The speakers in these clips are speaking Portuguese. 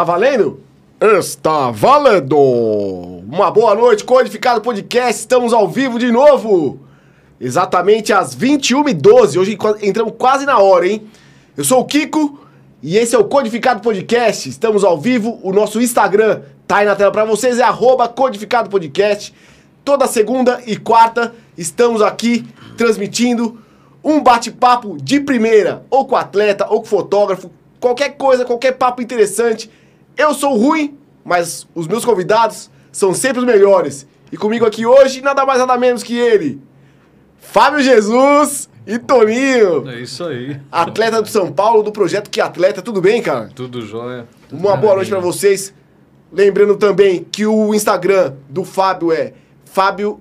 Tá valendo? Está valendo! Uma boa noite, Codificado Podcast, estamos ao vivo de novo! Exatamente às 21h12, hoje entramos quase na hora, hein? Eu sou o Kiko e esse é o Codificado Podcast, estamos ao vivo, o nosso Instagram tá aí na tela para vocês, é arroba Codificado Podcast. Toda segunda e quarta estamos aqui transmitindo um bate-papo de primeira, ou com atleta, ou com fotógrafo, qualquer coisa, qualquer papo interessante. Eu sou ruim, mas os meus convidados são sempre os melhores. E comigo aqui hoje, nada mais nada menos que ele, Fábio Jesus e Toninho. É isso aí. Atleta do São Paulo, do projeto Que Atleta. Tudo bem, cara? Tudo jóia. Tudo Uma boa noite para vocês. Lembrando também que o Instagram do Fábio é Fábio,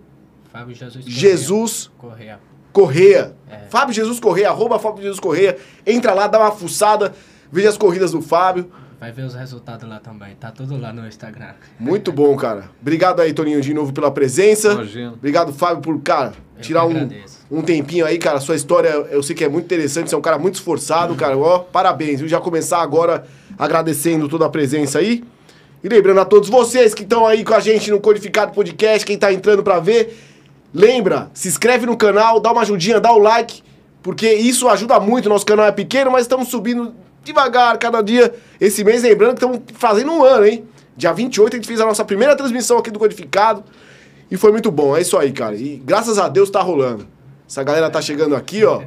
Fábio Jesus Correia. Jesus Correia. Correia. É. Fábio Jesus Correia, arroba Fábio Jesus Correia. Entra lá, dá uma fuçada, veja as corridas do Fábio. Vai ver os resultados lá também. Tá tudo lá no Instagram. Muito bom, cara. Obrigado aí, Toninho, de novo pela presença. Imagina. Obrigado, Fábio, por, cara, eu tirar um, um tempinho aí, cara. Sua história eu sei que é muito interessante. Você é um cara muito esforçado, uhum. cara. Ó, parabéns, viu? Já começar agora agradecendo toda a presença aí. E lembrando a todos vocês que estão aí com a gente no Codificado Podcast, quem tá entrando para ver, lembra, se inscreve no canal, dá uma ajudinha, dá o like, porque isso ajuda muito. Nosso canal é pequeno, mas estamos subindo devagar cada dia. Esse mês, lembrando que estamos fazendo um ano, hein? Dia 28 a gente fez a nossa primeira transmissão aqui do Codificado e foi muito bom. É isso aí, cara. E graças a Deus tá rolando. Essa galera tá chegando aqui, ó.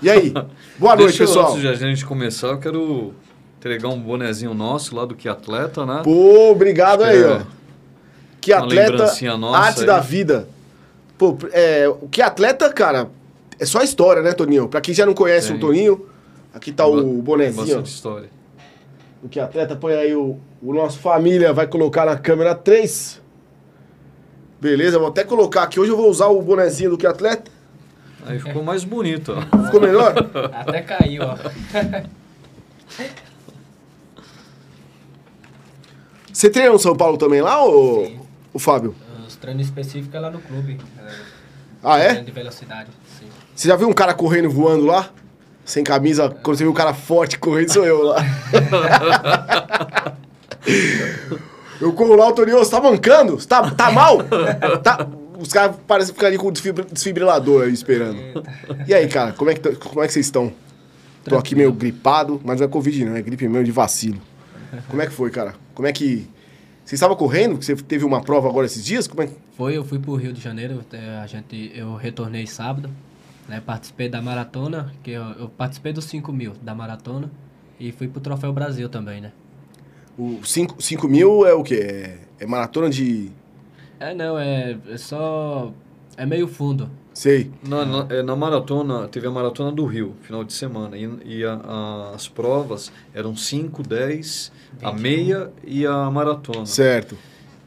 E aí? Boa noite, pessoal. Antes de a gente começar, eu quero entregar um bonezinho nosso lá do Que Atleta, né? Pô, obrigado aí, é ó. Que Atleta, nossa arte aí. da vida. Pô, é, o Que Atleta, cara, é só história, né, Toninho? Pra quem já não conhece Tem. o Toninho, aqui tá o bonezinho. Bastante história. O Que Atleta, põe aí o, o nosso família, vai colocar na câmera 3. Beleza, vou até colocar aqui. Hoje eu vou usar o bonezinho do Que Atleta. Aí ficou mais bonito, ó. Ficou melhor? Até caiu, ó. Você treina no São Paulo também lá, ou o Fábio? Os treinos específicos é lá no clube. ah, é? De velocidade, sim. Você já viu um cara correndo voando lá? Sem camisa, quando você viu um cara forte correndo, sou eu lá. eu corro lá, o Toninho, você tá mancando? Você tá, tá mal? Tá... Os caras parecem ficar ali com o desfibrilador aí esperando. E aí, cara, como é que, como é que vocês estão? Tô aqui meio gripado, mas não é Covid não, é gripe meio de vacilo. Como é que foi, cara? Como é que. Você estava correndo? Você teve uma prova agora esses dias? Como é? Foi, eu fui pro Rio de Janeiro, a gente, eu retornei sábado, né? Participei da maratona, que eu, eu participei dos 5 mil da maratona e fui pro Troféu Brasil também, né? O 5 mil é o quê? É, é, maratona de. É, não, é, é só. É meio fundo. Sei. Na, na, é, na, maratona, teve a maratona do Rio, final de semana. E, e a, a, as provas eram 5, 10, a meia e a maratona. Certo.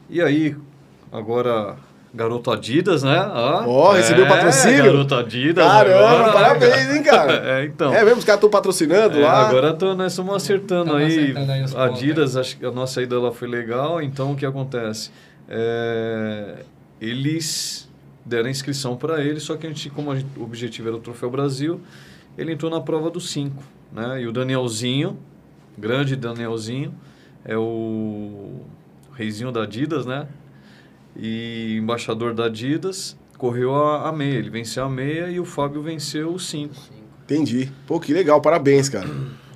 E aí, agora, garoto Adidas, né? Ó, oh, recebeu é, patrocínio? Garoto Adidas. Caramba, agora. parabéns, hein, cara? é, então. É mesmo, os caras estão patrocinando é, lá. Agora tô, nós estamos acertando aí. Acertando aí Adidas, acho que a nossa ida lá foi legal. Então, o que acontece? É, eles deram a inscrição para ele, só que a gente, como a gente, o objetivo era o Troféu Brasil, ele entrou na prova dos cinco. Né? E o Danielzinho, grande Danielzinho, é o reizinho da Adidas, né? E embaixador da Adidas, correu a, a meia. Ele venceu a meia e o Fábio venceu os cinco. Entendi. Pô, que legal, parabéns, cara.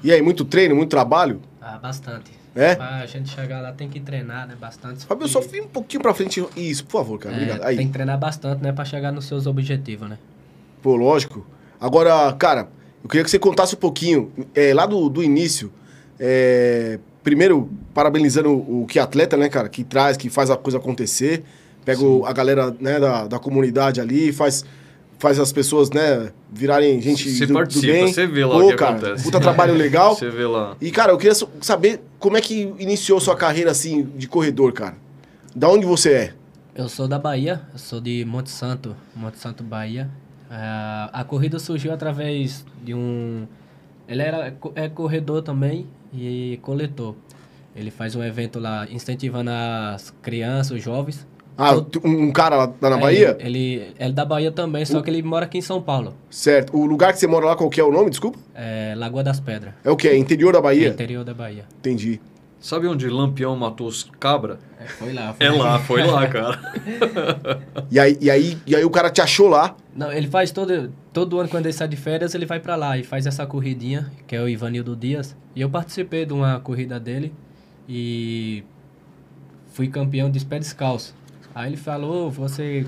E aí, muito treino, muito trabalho? Ah, bastante. É? Pra gente chegar lá tem que treinar, né? Bastante. Fábio, eu só fui um pouquinho pra frente. Isso, por favor, cara. É, Obrigado. Aí. Tem que treinar bastante, né? Pra chegar nos seus objetivos, né? Pô, lógico. Agora, cara, eu queria que você contasse um pouquinho, é, lá do, do início. É, primeiro, parabenizando o, que atleta, né, cara? Que traz, que faz a coisa acontecer. Pega o, a galera né, da, da comunidade ali, faz faz as pessoas, né, virarem gente você do, participa, do bem. Você vê lá Pô, o que cara, acontece. Puta trabalho legal. Você vê lá. E, cara, eu queria saber como é que iniciou sua carreira, assim, de corredor, cara. Da onde você é? Eu sou da Bahia, eu sou de Monte Santo, Monte Santo, Bahia. Uh, a corrida surgiu através de um... Ele era, é corredor também e coletor. Ele faz um evento lá incentivando as crianças, os jovens, ah, um cara lá, na é, Bahia? Ele, ele é da Bahia também, só que ele mora aqui em São Paulo. Certo. O lugar que você mora lá, qual que é o nome, desculpa? É Lagoa das Pedras. É o que? É interior da Bahia? É interior da Bahia. Entendi. Sabe onde Lampião matou os cabra? É, foi lá. Foi é lá, foi lá, cara. e, aí, e, aí, e aí o cara te achou lá? Não, ele faz todo, todo ano, quando ele sai de férias, ele vai para lá e faz essa corridinha, que é o Ivanildo Dias. E eu participei de uma corrida dele e fui campeão de pé descalço. Aí ele falou, você...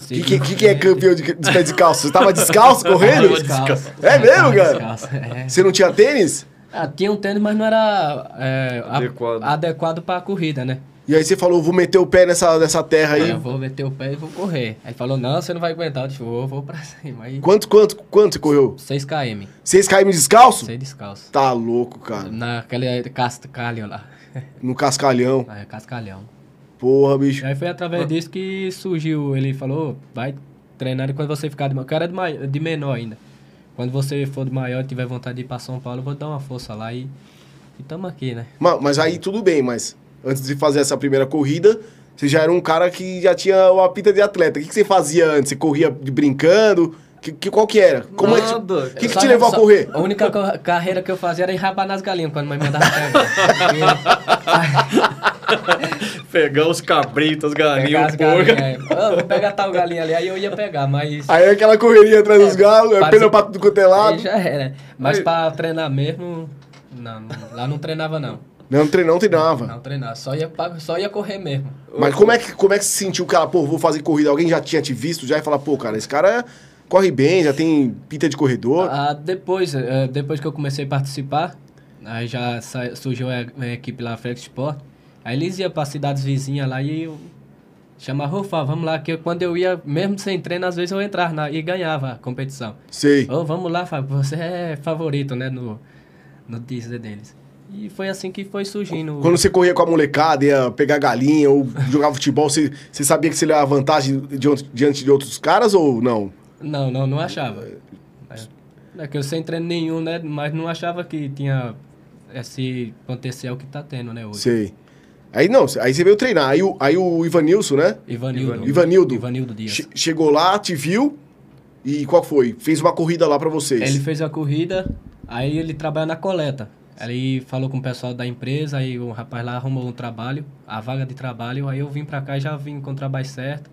O que, que, que, que, é campeão de, de pé descalço? Você estava descalço correndo? Descalço. É mesmo, cara? Descalço, é. Você não tinha tênis? Ah, tinha um tênis, mas não era é, adequado, a, adequado para a corrida, né? E aí você falou, vou meter o pé nessa, nessa terra aí. É, eu vou meter o pé e vou correr. Aí ele falou, não, você não vai aguentar. Eu disse, vou, vou pra cima. Aí... Quanto, quanto, quanto você correu? 6 km. 6 km descalço? 6 descalço. Tá louco, cara. Naquele cascalho lá. No cascalhão. É, cascalhão. Porra, bicho. Aí foi através disso que surgiu. Ele falou, vai treinar quando você ficar de maior. O cara é de, de menor ainda. Quando você for de maior e tiver vontade de ir pra São Paulo, eu vou dar uma força lá e e estamos aqui, né? Mas, mas aí tudo bem, mas antes de fazer essa primeira corrida, você já era um cara que já tinha uma pinta de atleta. O que, que você fazia antes? Você corria de brincando? Que, que, qual que era? Como Nada. É que, que, que te levou só, a correr? A única co carreira que eu fazia era enrabar nas galinhas quando mãe mandava pegar. pegar os cabritos, as galinhas, porca. É. Oh, vou pegar tal galinha ali, aí eu ia pegar, mas... Aí aquela correria atrás é, dos galos, é pelo pato do cotelado. Aí já era. Mas aí... pra treinar mesmo, não, lá não treinava, não. Não, não treinava? Não treinava, só ia, só ia correr mesmo. Mas como é, que, como é que se sentiu, cara, pô, vou fazer corrida? Alguém já tinha te visto já e falar, pô, cara, esse cara corre bem, já tem pinta de corredor? Ah, depois, é, depois que eu comecei a participar, aí já surgiu a, equipe lá, Flex Sport. Aí eles iam para cidades vizinhas lá e eu chamava, Rufa, vamos lá, que quando eu ia, mesmo sem treino, às vezes eu entrava na, e ganhava a competição. Sei. Ô, vamos lá, Fábio, você é favorito, né, no no Disney deles. E foi assim que foi surgindo. Quando você corria com a molecada, ia pegar galinha ou jogar futebol, você, você sabia que você levava vantagem diante de outros caras ou não? Não, não, não achava. É, é que eu sem treino nenhum, né? Mas não achava que tinha esse potencial que tá tendo, né, hoje. Sei. Aí não, aí você veio treinar. Aí o, aí o Ivanilson, né? Ivanildo. Ivanildo. Ivanildo Dias. Che chegou lá, te viu e qual foi? Fez uma corrida lá para vocês. Ele fez a corrida, Aí ele trabalha na coleta. Aí falou com o pessoal da empresa, aí o rapaz lá arrumou um trabalho, a vaga de trabalho, aí eu vim pra cá e já vim com o trabalho certo.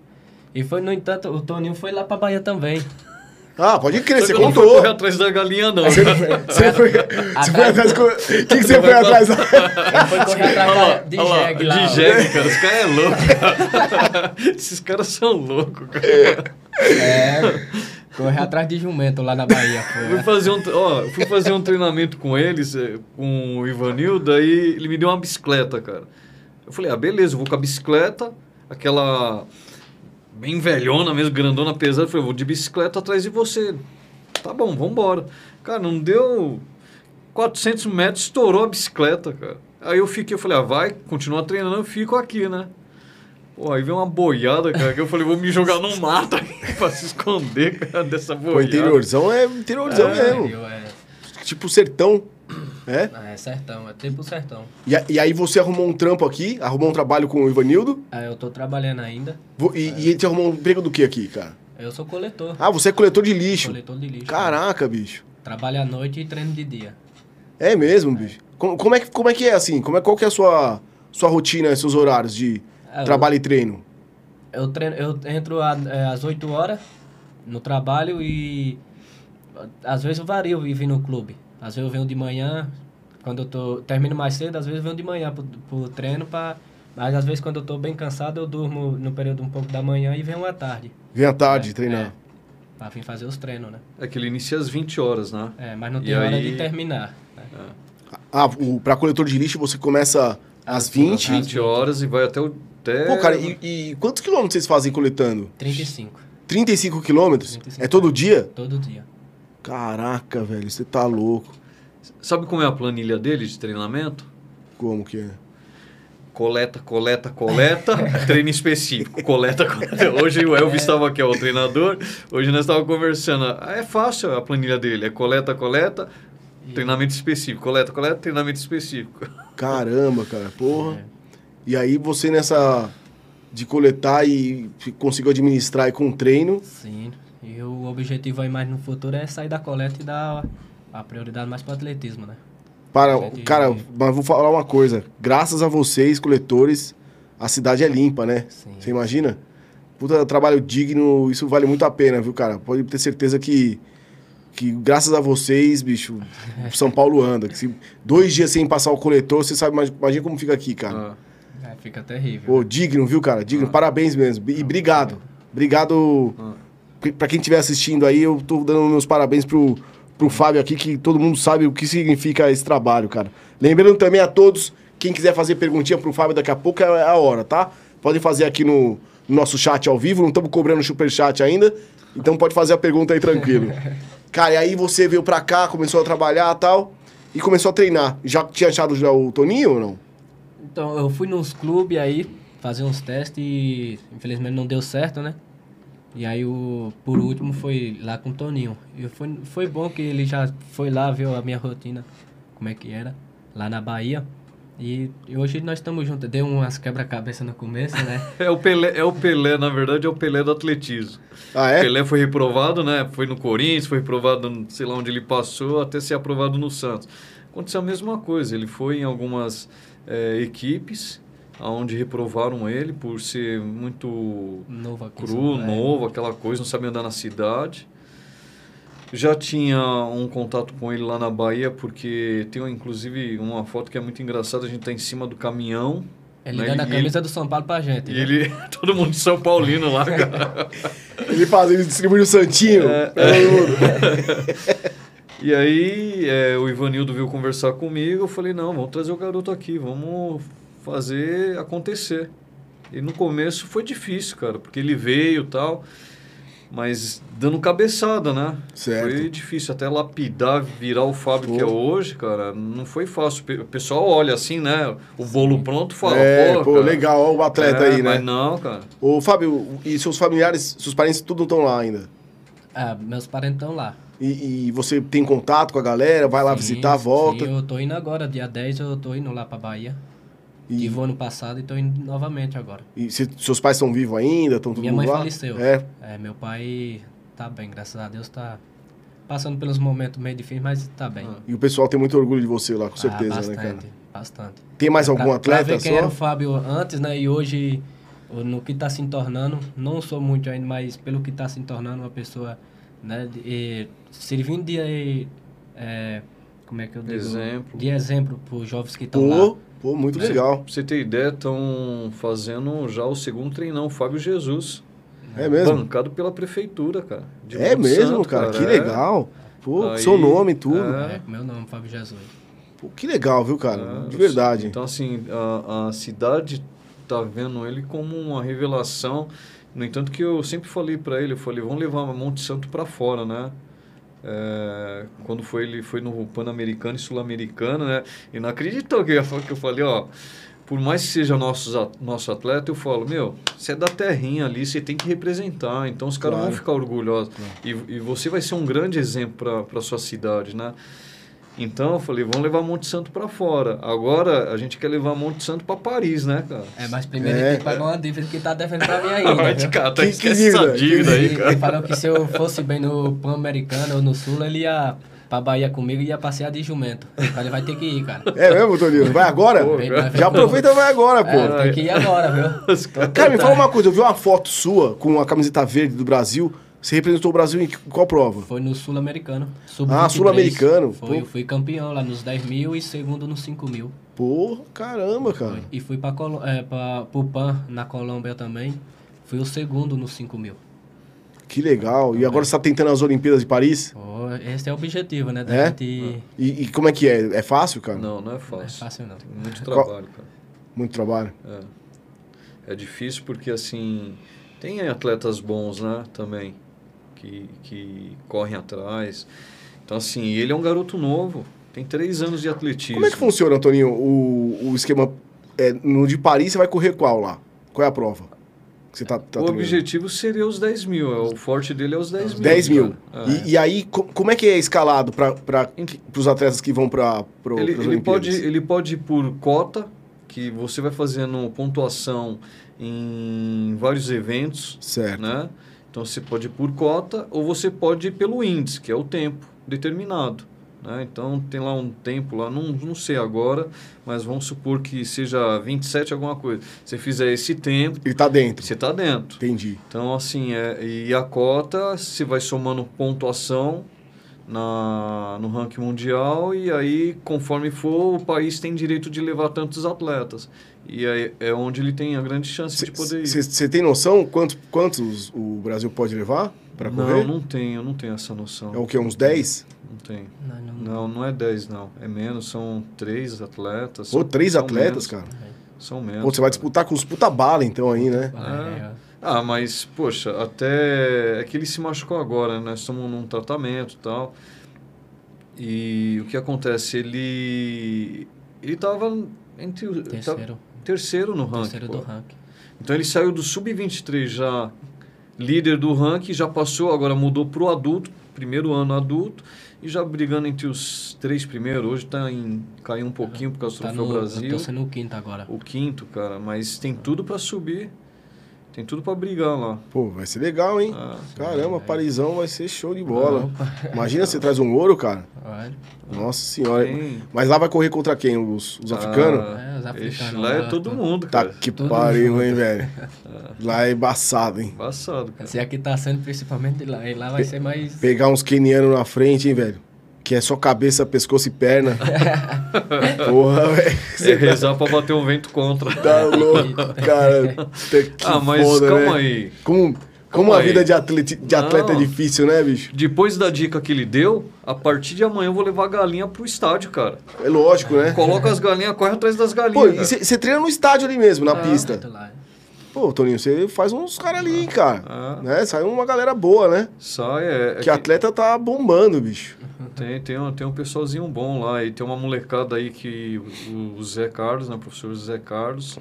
E foi, no entanto, o Toninho foi lá pra Bahia também. Ah, pode crer, você contou. Não foi atrás da galinha, não. Você, você foi, você foi atrás... O que, que você foi atrás? Ele foi correr atrás de jegue lá. De jegue, cara. Os caras é louco. Esses caras são loucos, cara. É... Correr atrás de jumento lá na Bahia. fui, fazer um, ó, fui fazer um treinamento com eles, eh, com o Ivanildo, aí ele me deu uma bicicleta, cara. Eu falei, ah, beleza, eu vou com a bicicleta, aquela bem velhona mesmo, grandona, pesada. Eu falei, vou de bicicleta atrás de você. Tá bom, vamos embora. Cara, não deu 400 metros, estourou a bicicleta, cara. Aí eu fiquei, eu falei, ah, vai, continua treinando, eu fico aqui, né? Pô, aí veio uma boiada, cara, que eu falei, vou me jogar no mato pra se esconder, cara, dessa boiada. Pô, interiorzão é interiorzão é, mesmo. É. Tipo sertão. É? Ah, é sertão, é tipo sertão. E, e, aí você arrumou um trampo aqui? Arrumou um trabalho com o Ivanildo? É, eu tô trabalhando ainda. E, é. e ele te arrumou um emprego do que aqui, cara? Eu sou coletor. Ah, você é coletor de lixo? Coletor de lixo. Caraca, bicho. Trabalho à noite e treino de dia. É mesmo, bicho? Como, como, é, que, como é que é assim? Como é, qual que é a sua, sua rotina, seus horários de é, trabalho eu, e treino? Eu, treino, eu entro a, é, às 8 horas no trabalho e às vezes eu vario e vim no clube. Às vezes eu venho de manhã, quando eu tô, termino mais cedo, às vezes eu venho de manhã pro, pro treino, pra, mas às vezes quando eu tô bem cansado, eu durmo no período um pouco da manhã e venho à tarde. Vem à tarde é, treinar. É, pra vir fazer os treinos, né? É que ele inicia às 20 horas, né? É, mas não tem e hora aí... de terminar. Né? É. Ah, o, pra coletor de lixo você começa às 20? Às 20 horas e vai até o até... Pô, cara, e, e, quantos quilômetros vocês fazem coletando? 35. 35 quilômetros? 35 é todo dia? Todo dia. Caraca, velho, você tá louco. Sabe como é a planilha dele de treinamento? Como que é? Coleta, coleta, coleta, treino específico. Coleta, coleta. Hoje o Elvis estava é. aqui, ó, o treinador. Hoje nós estávamos conversando. Ah, é fácil a planilha dele. É coleta, coleta, treinamento específico. Coleta, coleta, treinamento específico. Caramba, cara. Porra. É. E aí você nessa de coletar e conseguiu administrar com treino. Sim. E o objetivo aí mais no futuro é sair da coleta e dar a prioridade mais para o atletismo, né? Para, cara, mas vou falar uma coisa. Graças a vocês, coletores, a cidade é limpa, né? Sim. Você imagina? Puta trabalho digno, isso vale muito a pena, viu, cara? Pode ter certeza que, que graças a vocês, bicho, São Paulo anda. Que se dois dias sem passar o coletor, você sabe, imagina como fica aqui, cara. Ah. É, fica terrível. Pô, digno, viu, cara? Digno. Ah. Parabéns mesmo. E obrigado. Obrigado. Ah. Pra quem estiver assistindo aí, eu tô dando meus parabéns pro, pro Fábio aqui, que todo mundo sabe o que significa esse trabalho, cara. Lembrando também a todos, quem quiser fazer perguntinha pro Fábio daqui a pouco é a hora, tá? Podem fazer aqui no, no nosso chat ao vivo, não estamos cobrando super chat ainda, então pode fazer a pergunta aí tranquilo. Cara, e aí você veio pra cá, começou a trabalhar e tal, e começou a treinar. Já tinha achado já o Toninho ou não? Então, eu fui nos clubes aí, fazer uns testes e infelizmente não deu certo, né? E aí, o, por último, foi lá com o Toninho. E foi, foi bom que ele já foi lá, viu a minha rotina, como é que era, lá na Bahia. E, hoje nós estamos juntos. Deu umas quebra-cabeça no começo, né? é, o Pelé, é o Pelé, na verdade, é o Pelé do atletismo. Ah, é? Pelé foi reprovado, né? Foi no Corinthians, foi reprovado, sei lá onde ele passou, até ser aprovado no Santos. Aconteceu a mesma coisa. Ele foi em algumas é, equipes onde reprovaram ele por ser muito novo cru, novo, aquela coisa, não sabia andar na cidade. Já tinha um contato com ele lá na Bahia, porque tem inclusive uma foto que é muito engraçada, a gente está em cima do caminhão. Ele né? dando a camisa ele, do São Paulo pra gente. E né? ele, todo mundo de São Paulino lá, cara. ele faz, ele distribui o Santinho. É, é. e aí é, o Ivanildo veio conversar comigo, eu falei, não, vamos trazer o garoto aqui, vamos fazer acontecer. E no começo foi difícil, cara, porque ele veio e tal, mas dando cabeçada, né? Certo. Foi difícil até lapidar, virar o Fábio Pô. que é hoje, cara. Não foi fácil. O pessoal olha assim, né? O bolo pronto fala, é, pô, pô legal, ó, o atleta é, aí, né? Mas não, cara. Ô, Fábio, e seus familiares, seus parentes, tudo estão lá ainda? Ah, meus parentes estão lá. E, e, você tem contato com a galera? Vai lá sim, visitar, volta? Sim, eu tô indo agora, dia 10 eu tô indo lá pra Bahia. E... Tive ano passado e estou indo novamente agora. E se, seus pais estão vivos ainda? Estão Minha mãe lá? faleceu. É? é? Meu pai tá bem, graças a Deus tá passando pelos momentos meio difíceis, mas tá bem. E o pessoal tem muito orgulho de você lá, com ah, certeza, ah, bastante, né, cara? Bastante. Tem mais algum pra, atleta pra ver quem só? era o Fábio antes, né? E hoje, no que está se tornando, não sou muito ainda, mas pelo que está se tornando uma pessoa, né? E, servindo de... É, como é que eu digo? Exemplo. De exemplo para os jovens que estão lá. Pô, muito legal. Pra você ter ideia, estão fazendo já o segundo treinão, Fábio Jesus. É mesmo? Bancado pela prefeitura, cara. é mesmo, Santo, cara? Que é. legal. Pô, Aí, seu nome e tudo. É. é, meu nome, Fábio Jesus. Pô, que legal, viu, cara? É, de verdade. Então, assim, a, a cidade tá vendo ele como uma revelação. No entanto, que eu sempre falei para ele, eu falei, vamos levar Monte Santo para fora, né? É, quando foi ele foi no Pan-Americano e Sul-Americano, né? E não acreditou que eu, que eu falei, ó, por mais que seja nosso, nosso atleta, eu falo, meu, você é da terrinha ali, você tem que representar, então os caras claro. vão ficar orgulhosos. Claro. E, e você vai ser um grande exemplo para a sua cidade, né? Então eu falei, vamos levar Monte Santo para fora. Agora a gente quer levar Monte Santo para Paris, né, cara? É, mas primeiro é. ele tem que pagar uma dívida que tá devendo para mim ainda. Vai te cara, tá esquece essa dívida aí, cara. Ele falou que se eu fosse bem no Pan-Americano ou no Sul, ele ia pra Bahia comigo e ia passear de jumento. Ele vai ter que ir, cara. É mesmo, Toninho? Vai agora? Pô, Já aproveita e vai agora, pô. É, tem que ir agora, viu? Cara, me fala uma coisa, eu vi uma foto sua com a camiseta verde do Brasil. Você representou o Brasil em qual prova? Foi no Sul-Americano. Ah, Sul-Americano. Foi, eu fui campeão lá nos 10 mil e segundo nos 5 mil. Porra, caramba, cara. Foi. E fui para é, pra, pro PAN, na Colômbia também. Fui o segundo nos 5 mil. Que legal. E agora você está tentando as Olimpíadas de Paris? Oh, esse é o objetivo, né? Da é? Gente... E, e, como é que é? É fácil, cara? Não, não é fácil. Não é fácil, não. Tem muito trabalho, cara. Muito trabalho? É. É difícil porque, assim, tem atletas bons, né, também que, que correm atrás. Então, assim, ele é um garoto novo, tem três anos de atletismo. Como é que funciona, Antoninho, o, o esquema? É, no de Paris você vai correr qual lá? Qual é a prova? Tá, tá o objetivo seria os 10 mil, é, o forte dele é os 10 mil. 10 mil. É. E, e, aí, como é que é escalado para os atletas que vão para ele, ele pode Ele pode ir por cota, que você vai fazendo pontuação em vários eventos. Certo. Né? Então você pode ir por cota ou você pode ir pelo índice, que é o tempo determinado. Né? Então tem lá um tempo lá, não, não sei agora, mas vamos supor que seja 27 alguma coisa. Você fizer esse tempo. Ele está dentro. Você está dentro. Entendi. Então, assim, é, e a cota, você vai somando pontuação na, no ranking mundial e aí, conforme for, o país tem direito de levar tantos atletas. E aí é onde ele tem a grande chance cê, de poder ir. Você tem noção quantos, quantos o Brasil pode levar para correr? Não, não tenho, não tenho essa noção. É o que, uns 10? Não tem. Não, não, não, não é 10, não. É menos, são três atletas. Pô, três atletas, menos. cara? São menos. Pô, você vai disputar com os puta bala, então, aí, né? É. Ah, mas, poxa, até. É que ele se machucou agora, né? Nós estamos num tratamento e tal. E o que acontece? Ele. Ele tava entre o. Terceiro. terceiro no ranking. Terceiro do ranking. Então ele saiu do sub-23 já líder do ranking, já passou, agora mudou para o adulto, primeiro ano adulto, e já brigando entre os três primeiros. Hoje tá em, caiu um pouquinho por causa do tá Troféu no, Brasil. Tô sendo o quinto agora. O quinto, cara, mas tem tudo para subir. Tem tudo para brigar lá. Pô, vai ser legal, hein? Ah, Caramba, é. Parisão vai ser show de bola. Imagina você traz um ouro, cara. Vai. Nossa senhora. Tem. Mas lá vai correr contra quem? Os, os ah, africanos? É, os africanos. lá é todo mundo, tá cara. Tá que todo pariu, mundo. hein, velho? Lá é embaçado, hein? Embaçado, cara. Se aqui tá sendo principalmente lá, e lá vai Pe ser mais... Pegar uns kenianos na frente, hein, velho? Que é só cabeça, pescoço e perna. Porra, velho. É rezar pra bater um vento contra. Tá louco, cara. Que ah, mas foda, calma né? aí. Como, como a vida de atleta, de atleta é difícil, né, bicho? Depois da dica que ele deu, a partir de amanhã eu vou levar a galinha pro estádio, cara. É lógico, né? Coloca as galinhas, corre atrás das galinhas. Pô, e você treina no estádio ali mesmo, na ah, pista. Pô, Toninho, você faz uns caras ali, cara. Ah. Né? Sai uma galera boa, né? Sai, é. é que, que atleta tá bombando, bicho. Tem, tem, um, tem um pessoalzinho bom lá. E tem uma molecada aí que o, o Zé Carlos, né? O professor Zé Carlos,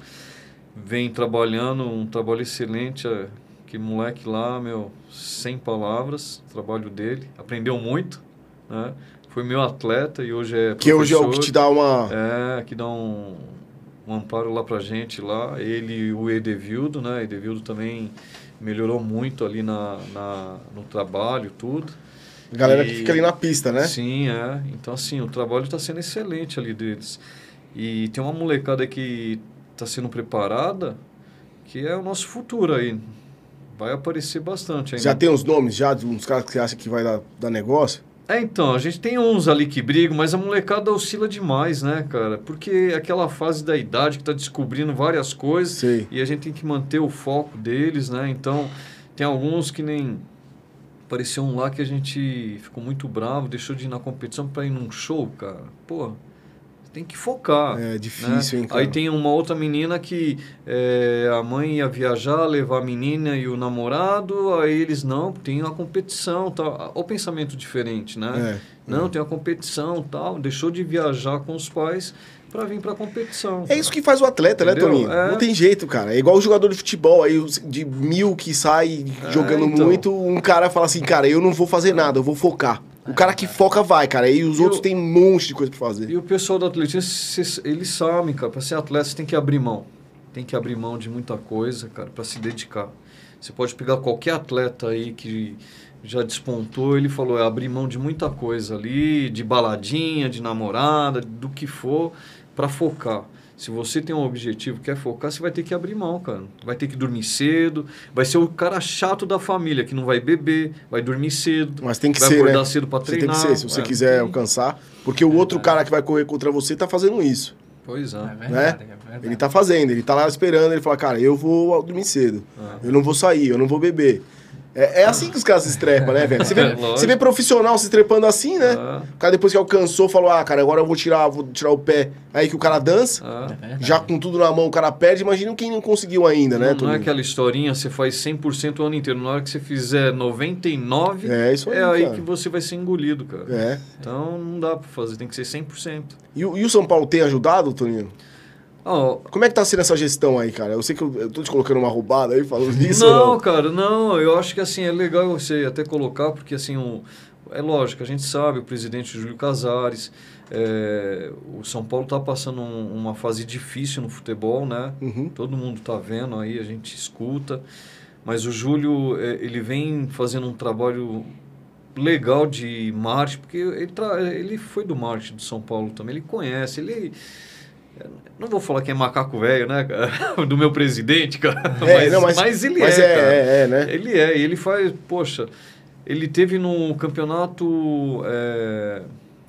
vem trabalhando, um trabalho excelente. É, que moleque lá, meu, sem palavras, trabalho dele. Aprendeu muito, né? Foi meu atleta e hoje é professor. Que hoje é o que te dá uma... É, que dá um um amparo lá pra gente lá. Ele e o Edevildo, né? Edevildo também melhorou muito ali na, na, no trabalho, tudo. Galera e, que fica ali na pista, né? Sim, é. Então, assim, o trabalho está sendo excelente ali deles. E tem uma molecada que está sendo preparada, que é o nosso futuro aí. Vai aparecer bastante ainda. Já tem os nomes já de uns caras que você acha que vai dar, dar negócio? É, então, a gente tem uns ali que brigam, mas a molecada oscila demais, né, cara? Porque é aquela fase da idade que tá descobrindo várias coisas Sim. e a gente tem que manter o foco deles, né? Então, tem alguns que nem. Apareceu um lá que a gente ficou muito bravo, deixou de ir na competição para ir num show, cara. Pô, tem que focar. É difícil, né? hein, cara? Aí tem uma outra menina que é, a mãe ia viajar, levar a menina e o namorado, aí eles não, tem uma competição, tal. O pensamento diferente, né? É, não, é. tem uma competição, tal. Deixou de viajar com os pais para vir para competição. É isso que faz o atleta, né, Entendeu? né, Toninho? É... Não tem jeito, cara. É igual o jogador de futebol aí, de mil que sai é, jogando então... muito, um cara fala assim, cara, eu não vou fazer nada, eu vou focar. O cara que foca vai, cara. E os e outros têm um monte de coisa pra fazer. E o pessoal do atletismo, eles sabem, cara. Pra ser atleta, você tem que abrir mão. Tem que abrir mão de muita coisa, cara, para se dedicar. Você pode pegar qualquer atleta aí que já despontou, ele falou, é abrir mão de muita coisa ali, de baladinha, de namorada, do que for, para focar. Se você tem um objetivo, quer focar, você vai ter que abrir mão, cara. Vai ter que dormir cedo, vai ser o cara chato da família, que não vai beber, vai dormir cedo. Mas tem que vai ser, acordar né? cedo para treinar. Você tem que ser, se você é, quiser tem... alcançar. Porque o outro é, cara que vai correr contra você tá fazendo isso. Pois é. é verdade, né? é verdade. Ele tá fazendo, ele tá lá esperando, ele fala, cara, eu vou dormir cedo. É. Eu não vou sair, eu não vou beber. É, é, assim que os caras se estrepam, né, velho? Você vê, é, você vê profissional se trepando assim, né? Ah. O cara depois que alcançou, falou, ah, cara, agora eu vou tirar, vou tirar o pé. Aí que o cara dança, ah. já com tudo na mão, o cara perde. Imagina quem não conseguiu ainda, né? Não, não é aquela historinha, você faz 100% o ano inteiro. Na hora que você fizer 99%, é, isso aí, é aí cara. que você vai ser engolido, cara. É. Então não dá pra fazer, tem que ser 100%. E, e o São Paulo tem ajudado, Toninho? Oh, Como é que tá sendo essa gestão aí, cara? Eu sei que eu, eu tô te colocando uma roubada aí falando disso. Não, não, cara, não. Eu acho que assim, é legal você até colocar, porque assim, é lógico, a gente sabe, o presidente Júlio Casares, é, o São Paulo tá passando um, uma fase difícil no futebol, né? Uhum. Todo mundo tá vendo aí, a gente escuta. Mas o Júlio, é, ele vem fazendo um trabalho legal de marketing, porque ele, ele foi do marketing do São Paulo também, ele conhece, ele... Não vou falar que é macaco velho, né, Do meu presidente, cara. É, mas, não, mas, mas, ele mas é, é, é, é, né? Ele é, ele faz, poxa, ele teve no campeonato é,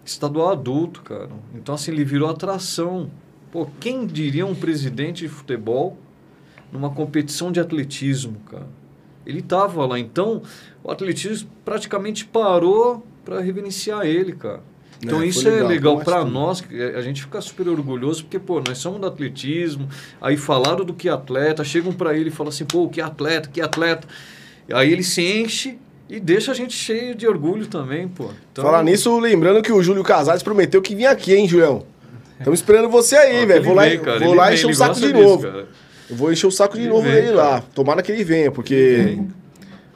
estadual adulto, cara. Então, assim, ele virou atração. Pô, quem diria um presidente de futebol numa competição de atletismo, cara? Ele tava lá. Então, o atletismo praticamente parou para reverenciar ele, cara. Então é, isso é legal, legal para nós, a gente fica super orgulhoso, porque, pô, nós somos do atletismo, aí falaram do que atleta, chegam para ele e falam assim, pô, que atleta, que atleta. Aí ele se enche e deixa a gente cheio de orgulho também, pô. Então... Falar nisso, lembrando que o Júlio Casares prometeu que vinha aqui, hein, Julião? Estamos esperando você aí, velho. Vou lá, vem, cara, vou lá encher o saco de novo. Cara. Eu vou encher o saco de ele novo vem, dele lá. Tomara que ele venha, porque...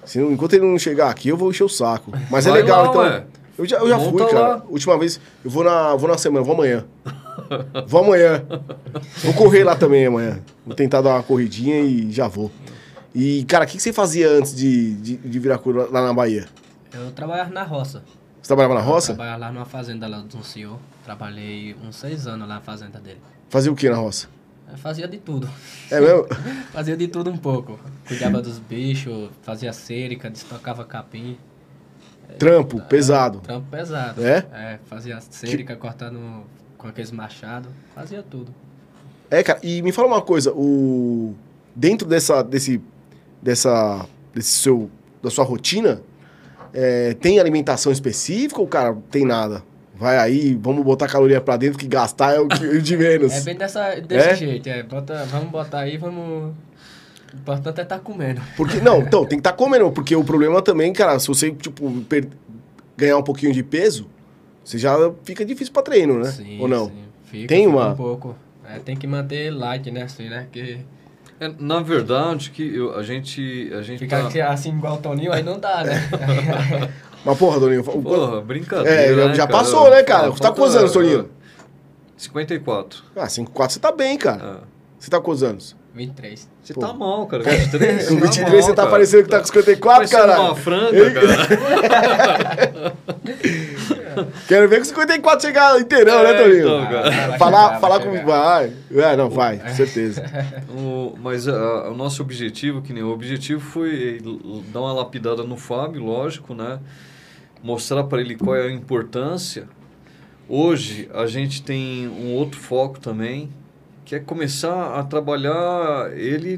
Se, enquanto ele não chegar aqui, eu vou encher o saco. Mas é Vai é legal, lá, então... Ué. Eu já, eu já fui, cara. Lá. Última vez, eu vou na, vou na semana, vou amanhã. vou amanhã. Vou correr lá também amanhã. Vou tentar dar uma corridinha e já vou. E, cara, o que, que você fazia antes de, de, de virar cura lá na Bahia? Eu trabalhava na roça. Você trabalhava na roça? Eu trabalhava lá numa fazenda lá do senhor. Trabalhei uns seis anos lá na fazenda dele. Fazia o que na roça? Eu fazia de tudo. É mesmo? fazia de tudo um pouco. Cuidava dos bichos, fazia cerca, destocava capim. Trampo é, pesado. Trampo pesado. É? É, fazia cerca, que... cortando com aqueles machados, fazia tudo. É, cara, e me fala uma coisa, o dentro dessa desse dessa desse seu da sua rotina, é, tem alimentação específica ou cara, tem nada? Vai aí, vamos botar caloria pra dentro que gastar é o, que, de menos. É bem dessa, desse é? jeito, é. Bota, vamos botar aí, vamos o importante é estar tá comendo. Porque, não, então, tem que estar tá comendo, porque o problema também, cara, se você, tipo, per... ganhar um pouquinho de peso, você já fica difícil para treino, né? Sim, Ou não? Sim. Fica, tem fica uma... um pouco. É, tem que manter light, né, assim, né? Que... É, na verdade, que eu, a gente. A gente Ficar tá... assim igual o Toninho aí não dá, né? Mas porra, Toninho. Porra, brincadeira. É, né, já cara? passou, né, cara? Você tá quantos anos, Toninho? 54. Ah, 54 você tá bem, cara. Ah. Você tá com quantos anos? 23. Você Pô. tá mal, cara. 23? Com 23 tá mal, você tá cara. parecendo que tá com 54, cara. uma franga, cara. Quero ver com 54 chegar inteirão, né, é, né, Toninho? Então, cara. falar falar com. Vai. É, não, vai, com certeza. o, mas o nosso objetivo, que nem o objetivo foi dar uma lapidada no Fábio, lógico, né? Mostrar para ele qual é a importância. Hoje a gente tem um outro foco também, que é começar a trabalhar ele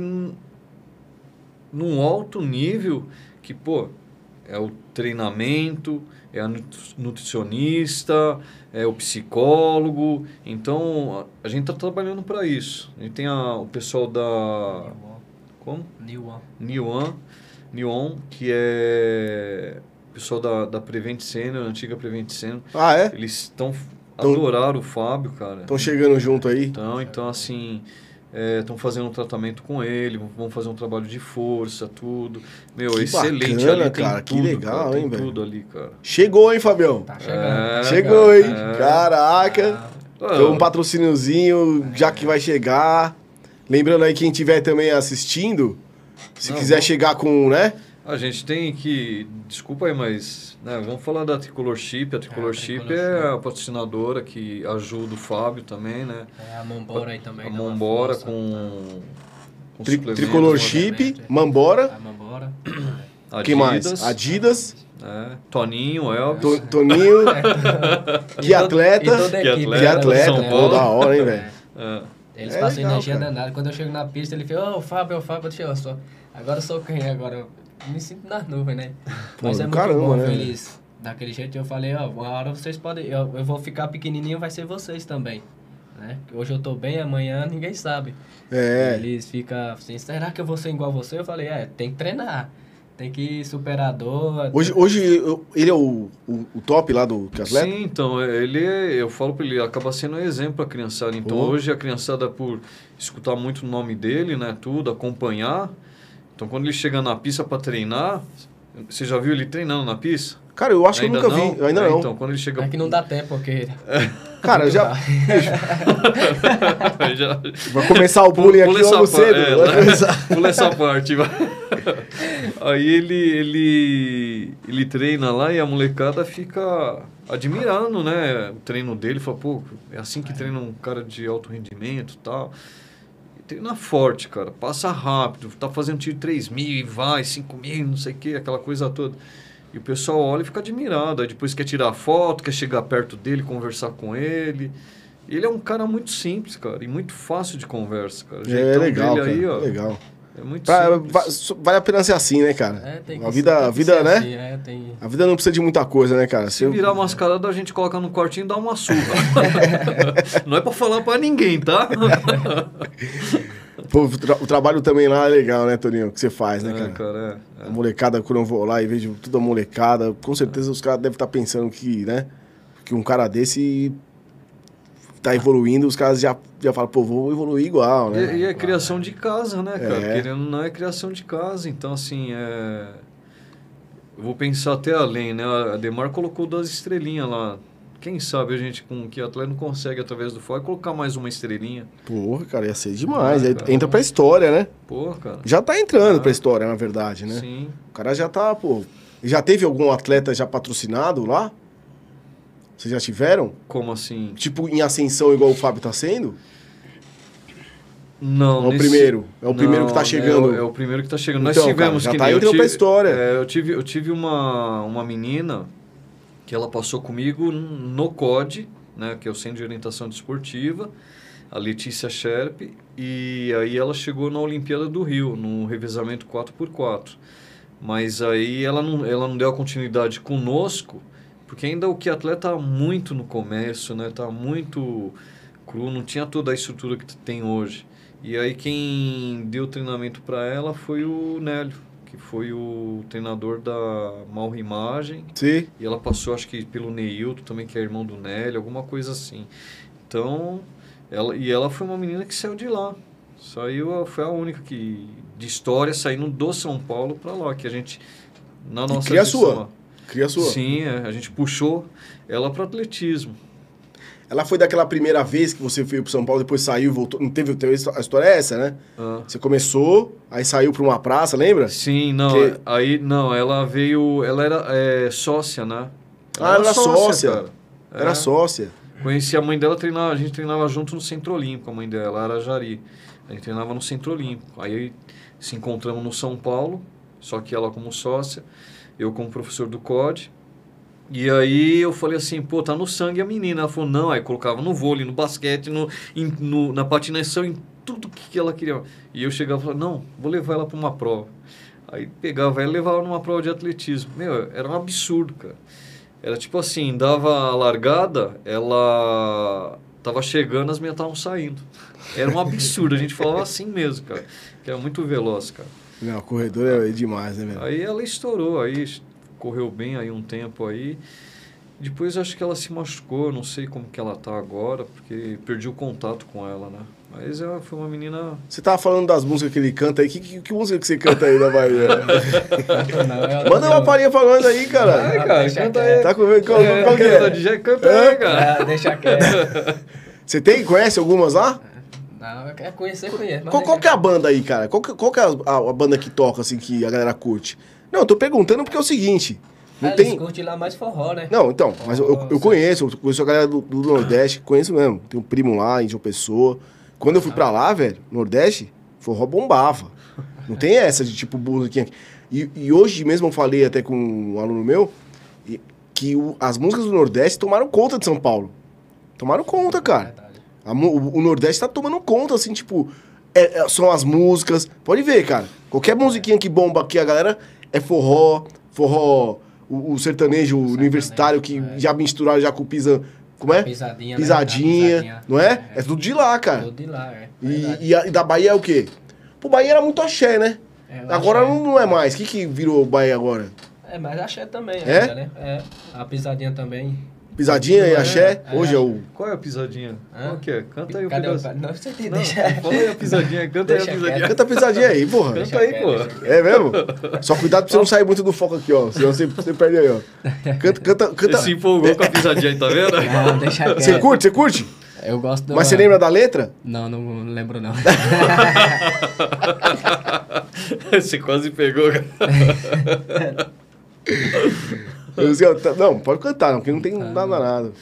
num alto nível que, pô, é o treinamento, é a nutricionista, é o psicólogo. Então, a gente está trabalhando para isso. A gente tem a, o pessoal da... Como? One, New One que é o pessoal da, da Prevent Senior, antiga Prevent Senior. Ah, é? Eles estão adoraram o Fábio, cara. Estão chegando junto aí? Então, então assim, estão é, fazendo um tratamento com ele, vão fazer um trabalho de força, tudo. Meu, que excelente bacana, ali, cara, tudo, que legal, cara, hein, velho? tudo ali, cara. Chegou, hein, Fabião? Tá chegando. É, Chegou, cara, hein? É. Caraca. Ah. Então, um patrocíniozinho, já que vai chegar. Lembrando aí, quem estiver também assistindo, se Não, quiser chegar com, né? A gente tem que. Desculpa aí, mas. Né, vamos falar da Tricolor Chip. A Tricolor é, Chip é a patrocinadora que ajuda o Fábio também, né? É a Mambora aí também. A Mambora com. com Tri Tricolor Chip, Mambora. A Mambora. Adidas. que mais? Adidas. É, Toninho, Elvis. To, Toninho. que atleta. que atleta. Que atleta. Pô, da hora, hein, velho? É. Eles é passam legal, energia cara. danada. Quando eu chego na pista, ele fala, ô, oh, Fábio, é o Fábio, deixa eu só. Agora eu sou quem? Agora me sinto nas nuvens, né? Pô, Mas é muito caramba, bom, né? feliz. Daquele jeito eu falei, ó, uma hora vocês podem. Eu, eu vou ficar pequenininho, vai ser vocês também. Né? Hoje eu tô bem, amanhã ninguém sabe. É. Eles ficam assim, será que eu vou ser igual a você? Eu falei, é, tem que treinar. Tem que superar a dor. Hoje, hoje ele é o, o, o top lá do atleta? Sim, então, ele é, eu falo para ele, acaba sendo um exemplo para a criançada. Então, oh. hoje a criançada, por escutar muito o nome dele, né, tudo, acompanhar, então, quando ele chega na pista para treinar, você já viu ele treinando na pista? Cara, eu acho ainda que eu nunca não? vi, ainda é, não. Então, quando ele chega... É que não dá tempo, porque... Cara, já... já... Vai começar o bullying aqui logo cedo. É, Pula essa parte. Vai. Aí ele, ele, ele treina lá e a molecada fica admirando, né? O treino dele. Fala, pô, é assim que treina um cara de alto rendimento e tal. Treina forte, cara. Passa rápido. Tá fazendo tiro 3 mil e vai, 5 mil, não sei o que, aquela coisa toda. E o pessoal olha e fica admirado. Aí depois quer tirar foto, quer chegar perto dele, conversar com ele. Ele é um cara muito simples, cara, e muito fácil de conversa, cara. O é legal, cara. Aí, ó, legal. É muito pra, Vale a pena ser assim, né, cara? É, tem que a vida, ser, a vida né? Assim, é, tem... A vida não precisa de muita coisa, né, cara? Se, Se virar mascarada, a gente coloca no quartinho e dá uma surra. não é pra falar pra ninguém, tá? Pô, o, tra o, trabalho também lá é legal, né, Toninho? Que você faz, né, é, cara? cara é, é. A molecada, quando eu vou lá e vejo toda a molecada, com certeza os caras devem estar tá pensando que, né? Que um cara desse tá evoluindo, os caras já, já falam, pô, vou evoluir igual, né? E, e é criação de casa, né, cara? É. Querendo não é criação de casa. Então, assim, é... Eu vou pensar até além, né? A Demar colocou duas estrelinhas lá. Quem sabe a gente, com que atleta não consegue, através do FOI, colocar mais uma estrelinha. Porra, cara, ia ser demais. Ah, cara, Entra pra história, né? Porra, cara. Já tá entrando ah, pra história, na verdade, né? Sim. O cara já tá, pô... Já teve algum atleta já patrocinado lá? Vocês já tiveram? Como assim? Tipo, em ascensão igual o Fábio tá sendo? Não, é o nesse... primeiro. É o não, primeiro que tá chegando. É o, é o primeiro que tá chegando. Então, Nós tivemos cara, já tá entrando tive, pra história. É, eu tive, eu tive uma, uma menina que ela passou comigo no COD, né, que é o Centro de Orientação Desportiva, a Letícia Sherp, e aí ela chegou na Olimpíada do Rio, no revezamento 4x4. Mas aí ela não, ela não deu a continuidade conosco, porque ainda o que atleta tá muito no começo, né? Tá muito cru, não tinha toda a estrutura que tem hoje. E aí quem deu treinamento para ela foi o Nélio, que foi o treinador da Malra Imagem. Sim. E ela passou, acho que pelo Neilton também, que é irmão do Nélio, alguma coisa assim. Então, ela, e ela foi uma menina que saiu de lá. Saiu, foi a única que de história saindo do São Paulo para lá, que a gente na nossa e cria a sua. Cria sua. Sim, é, a gente puxou ela para atletismo. Ela foi daquela primeira vez que você veio para São Paulo, depois saiu e voltou. Não teve, teve a história é essa, né? Ah. Você começou, aí saiu para uma praça, lembra? Sim, não. Que... Aí não, ela veio, ela era é, sócia, né? Ela ah, ela era sócia. sócia era é. sócia. Conheci a mãe dela, treinava, a gente treinava junto no Centro Olímpico, a mãe dela era Jari. A gente treinava no Centro Olímpico. Aí se encontramos no São Paulo, só que ela como sócia eu como professor do COD. E aí eu falei assim, pô, tá no sangue a menina. Ela falou, não, aí colocava no vôlei, no basquete, no, in, no, na patinação, em tudo que ela queria. E eu chegava e falava, não, vou levar ela para uma prova. Aí pegava ela e levava numa prova de atletismo. Meu, era um absurdo, cara. Era tipo assim, dava a largada, ela tava chegando, as minhas estavam saindo. Era um absurdo, a gente falava assim mesmo, cara. Que era muito veloz, cara. Não, corredor é demais, né, velho? Aí ela estourou, aí correu bem aí um tempo aí. Depois acho que ela se machucou, não sei como que ela tá agora, porque perdi o contato com ela, né? Mas ela foi uma menina. Você tava falando das músicas que ele canta aí. Que, que, que música que você canta aí da Bahia? não, Manda uma palhinha falando aí, cara. Ai, cara, canta aí. Tá com medo? Qual, é, qual que é? DJ, canta é? aí, cara. Ah, deixa quieto. Você tem? Conhece algumas lá? Não, é conhecer, conhece. Qual, qual que é a banda aí, cara? Qual, qual que é a, a, banda que toca, assim, que a galera curte? Não, eu tô perguntando porque é o seguinte. Não ah, tem... Eles curtem lá mais forró, né? Não, então, mas eu, eu, eu conheço, eu conheço a galera do, do, Nordeste, conheço mesmo. Tem um primo lá em João Pessoa. Quando eu fui pra lá, velho, Nordeste, forró bombava. Não tem essa de tipo musiquinha. E, e hoje mesmo eu falei até com um aluno meu que o, as músicas do Nordeste tomaram conta de São Paulo. Tomaram conta, cara. A, o, o, Nordeste tá tomando conta, assim, tipo, é, é, são as músicas. Pode ver, cara. Qualquer musiquinha que bomba aqui, a galera é forró, forró, o, o sertanejo o universitário que é. já misturaram já com pisa. Como é? Pisadinha. Pisadinha, né? pisadinha. não é? é? é? tudo de lá, cara. Tudo de lá, é. E, e, a, e, da Bahia é o quê? Pô, Bahia era muito axé, né? É, agora axé. Não, não é mais. O que, que virou Bahia agora? É, mas axé também, é? Né? É. A pisadinha também. Pisadinha e axé? É, Hoje é o. Qual é a pisadinha? Hã? Qual que é? Canta aí o. O... Não, você tem, não, deixa. Fala aí a pisadinha, canta deixa aí a pisadinha. Canta a pisadinha aí, porra. Canta aí, pô. É mesmo? Só cuidado pra você não sair muito do foco aqui, ó. Senão você, você perde aí, ó. Canta, canta, canta. Você se empolgou com a pisadinha aí, tá vendo? Não, deixa quieto. Você curte? Você curte? Eu gosto do... Mas você lembra da letra? Não, não lembro não. Você quase pegou, cara. Tá, não, pode cantar, não, porque não tem ah. nada, nada.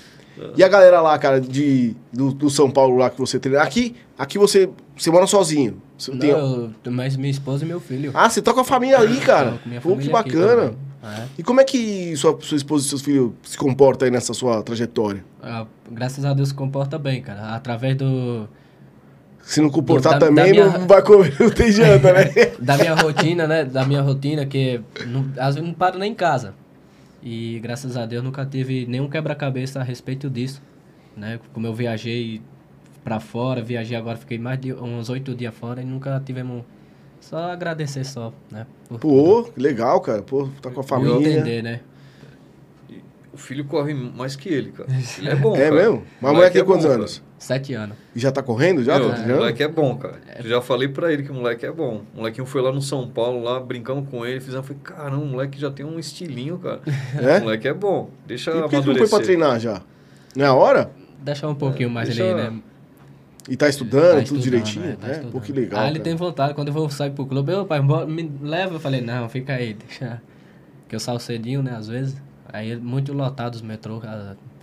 E a galera lá, cara, de, do, do, São Paulo lá que você treina. Aqui, aqui você, você mora sozinho. Você não, tem... eu, mas minha esposa e meu filho. Ah, você tá com a família aí, cara. Pô, que bacana. É. E como é que sua, sua esposa e seus filhos se comportam aí nessa sua trajetória? Ah, graças a Deus se comporta bem, cara. Através do. Se não comportar do, da, também, da minha... não vai comer, não tem janta, né? da minha rotina, né? Da minha rotina, que não, às vezes não paro nem em casa. E graças a Deus nunca tive nenhum quebra-cabeça a respeito disso. Né? Como eu viajei para fora, viajei agora, fiquei mais de uns oito dias fora e nunca tivemos. Só agradecer só, né? Pô, que legal, cara. Pô, tá com a família. Por entender, né? O filho corre mais que ele, cara. Ele é bom, É cara. mesmo? Mas a mulher tem é quantos bom, anos? Sete anos. E já tá correndo já? Meu, tá o moleque é bom, cara. É. Já falei pra ele que o moleque é bom. O molequinho foi lá no São Paulo, lá, brincando com ele. Fizemos, falei, caramba, o moleque já tem um estilinho, cara. É? O moleque é bom. Deixa e por que não foi pra treinar já? Não é a hora? Deixar um pouquinho é, mais deixa... ele, né? E tá estudando, tá tudo direitinho? É, tá né? Pô, que legal. Ah, ele cara. tem vontade. Quando eu vou sair pro clube, eu, pai, me leva. Eu falei, não, fica aí, deixa. Que eu saio cedinho, né, às vezes. Aí muito lotado os metrô.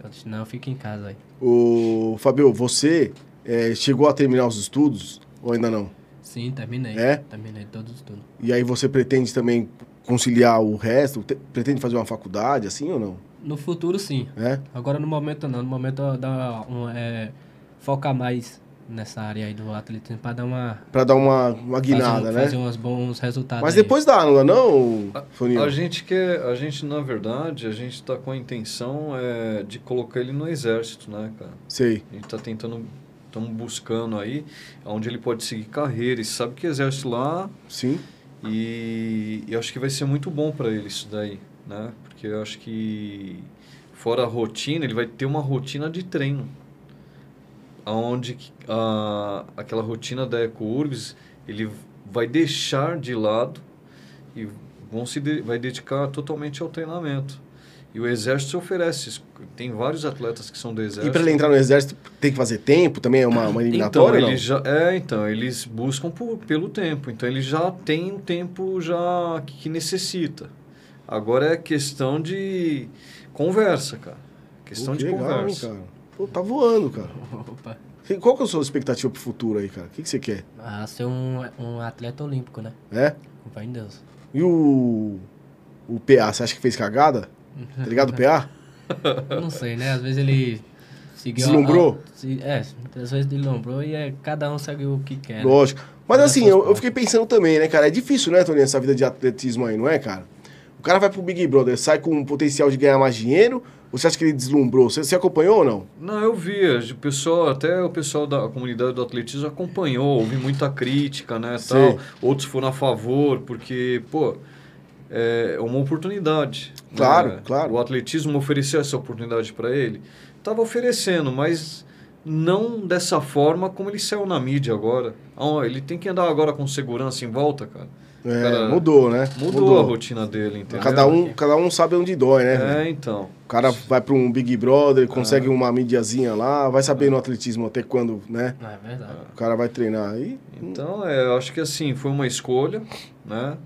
Eu disse, não, fica em casa aí. O Fabio, você é, chegou a terminar os estudos ou ainda não? Sim, terminei. É? Terminei todos os estudos. E aí você pretende também conciliar o resto? Te, pretende fazer uma faculdade assim ou não? No futuro, sim. É? Agora no momento não. No momento dá um, é, focar mais nessa área aí do atletismo para dar uma para dar uma, uma guinada, fazer, né? Fazer uns bons resultados. Mas aí. depois dá, não dá não, a, a, gente quer, a gente na verdade, a gente está com a intenção é, de colocar ele no exército, né, cara? Sei. A gente está tentando estamos buscando aí onde ele pode seguir carreira. E sabe que exército lá. Sim. E eu acho que vai ser muito bom para ele isso daí, né? Porque eu acho que fora a rotina, ele vai ter uma rotina de treino. Onde a, aquela rotina da EcoUrbs, ele vai deixar de lado e vão se de, vai dedicar totalmente ao treinamento. E o exército oferece. Tem vários atletas que são do exército. E para ele entrar no exército tem que fazer tempo também? É uma, uma eliminatória? Então, eles já, é, então, eles buscam por, pelo tempo. Então, ele já tem um tempo já que, que necessita. Agora é questão de conversa, cara. Questão que de legal, conversa. Cara. Pô, tá voando, cara. Opa. Qual que é a sua expectativa pro futuro aí, cara? O que, que você quer? Ah, ser um, um atleta olímpico, né? É? Com fé em Deus. E o, o PA, você acha que fez cagada? Tá ligado o PA? Não sei, né? Às vezes ele seguiu... Deslumbrou? A, é, às vezes deslumbrou e é, cada um segue o que quer. Né? Lógico. Mas assim, eu, eu, fiquei pensando também, né, cara? É difícil, né, Tony, essa vida de atletismo aí, não é, cara? O cara vai pro Big Brother, sai com o potencial de ganhar mais dinheiro, você acha que ele deslumbrou? Você, você acompanhou ou não? Não, eu vi. O pessoal, até o pessoal da comunidade do atletismo acompanhou, houve muita crítica, né, tal. Outros foram a favor, porque, pô é uma oportunidade. Claro, né? claro. O atletismo ofereceu essa oportunidade para ele. Estava oferecendo, mas não dessa forma como ele saiu na mídia agora. Ah, ele tem que andar agora com segurança em volta, cara. É, cara, mudou, né? Mudou, mudou, a rotina dele, entendeu? Cada um, cada um sabe onde dói, né? É, então. O cara vai para um Big Brother, consegue é. uma mídiazinha lá, vai saber é. no atletismo até quando, né? É verdade. O cara vai treinar aí. Então, é, eu acho que assim, foi uma escolha, né?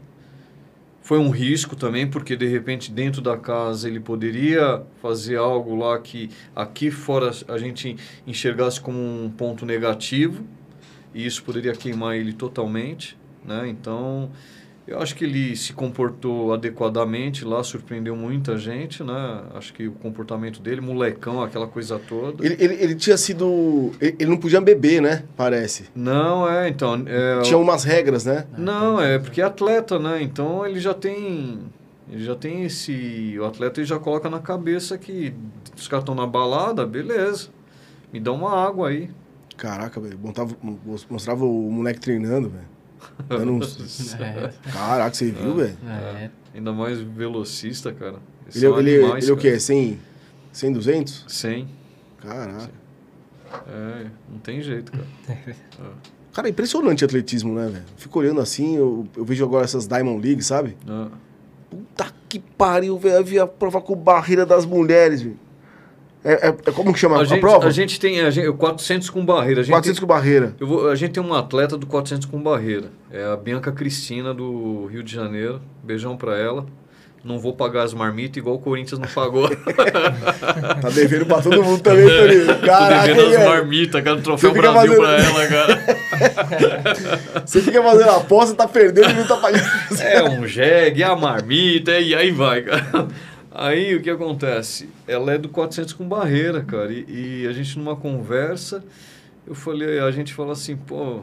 Foi um risco também, porque de repente dentro da casa ele poderia fazer algo lá que aqui fora a gente enxergasse como um ponto negativo, e isso poderia queimar ele totalmente, né? Então, eu acho que ele se comportou adequadamente lá, surpreendeu muita gente, né? Acho que o comportamento dele, molecão, aquela coisa toda. Ele, ele, ele tinha sido. Ele, ele, não podia beber, né? Parece. Não, é, então. É, tinha umas regras, né? Não, é porque é atleta, né? Então ele já tem. Ele já tem esse. O atleta ele já coloca na cabeça que os caras estão na balada, beleza. Me dá uma água aí. Caraca, velho. Mostrava o moleque treinando, velho. Dando uns... é. Caraca, você viu, velho? É. é. Ainda mais velocista, cara. ele, ele, animais, ele é o quê? 100, 100, 200? 100. Caraca. É, não tem jeito, cara. é. Cara, é impressionante o atletismo, né, velho? Fico olhando assim, eu, eu vejo agora essas Diamond League, sabe? É. Puta que pariu, velho. Eu vi a prova com barreira das mulheres, velho. É, é, é como que chama a, a, gente, prova? A gente tem a gente, 400 com barreira. A gente 400 tem, com barreira. Vou, a gente tem uma atleta do 400 com barreira. É a Bianca Cristina, do Rio de Janeiro. Beijão pra ela. Não vou pagar as marmitas igual o Corinthians não pagou. tá devendo pra todo mundo também, Toninho. Caraca, Tô devendo as marmitas, cara, o troféu Brasil fazendo... pra ela, cara. Você fica fazendo aposta, tá perdendo e não tá pagando. É um jegue, é a marmita, e aí vai, cara. Aí o que acontece? Ela é do 400 com barreira, cara. E, e, a gente numa conversa, eu falei, a gente falou assim, pô,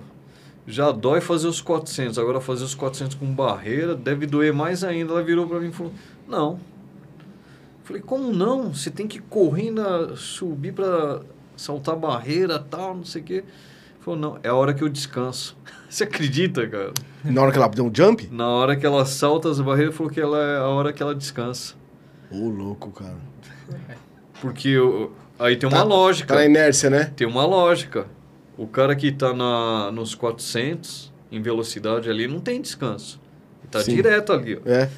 já dói fazer os 400, agora fazer os 400 com barreira deve doer mais ainda. Ela virou para mim e falou, não. Eu falei, como não? Você tem que correr, na, subir para saltar barreira tal, não sei o quê. Falou, não, é a hora que eu descanso. Você acredita, cara? Na hora que ela deu um jump? Na hora que ela salta as barreiras, falou que ela é a hora que ela descansa. Ô, louco, cara. Porque eu, aí tem uma tá, lógica. Tá na inércia, né? Tem uma lógica. O cara que tá na, nos 400 em velocidade ali não tem descanso. Tá Sim. direto ali, ó. É.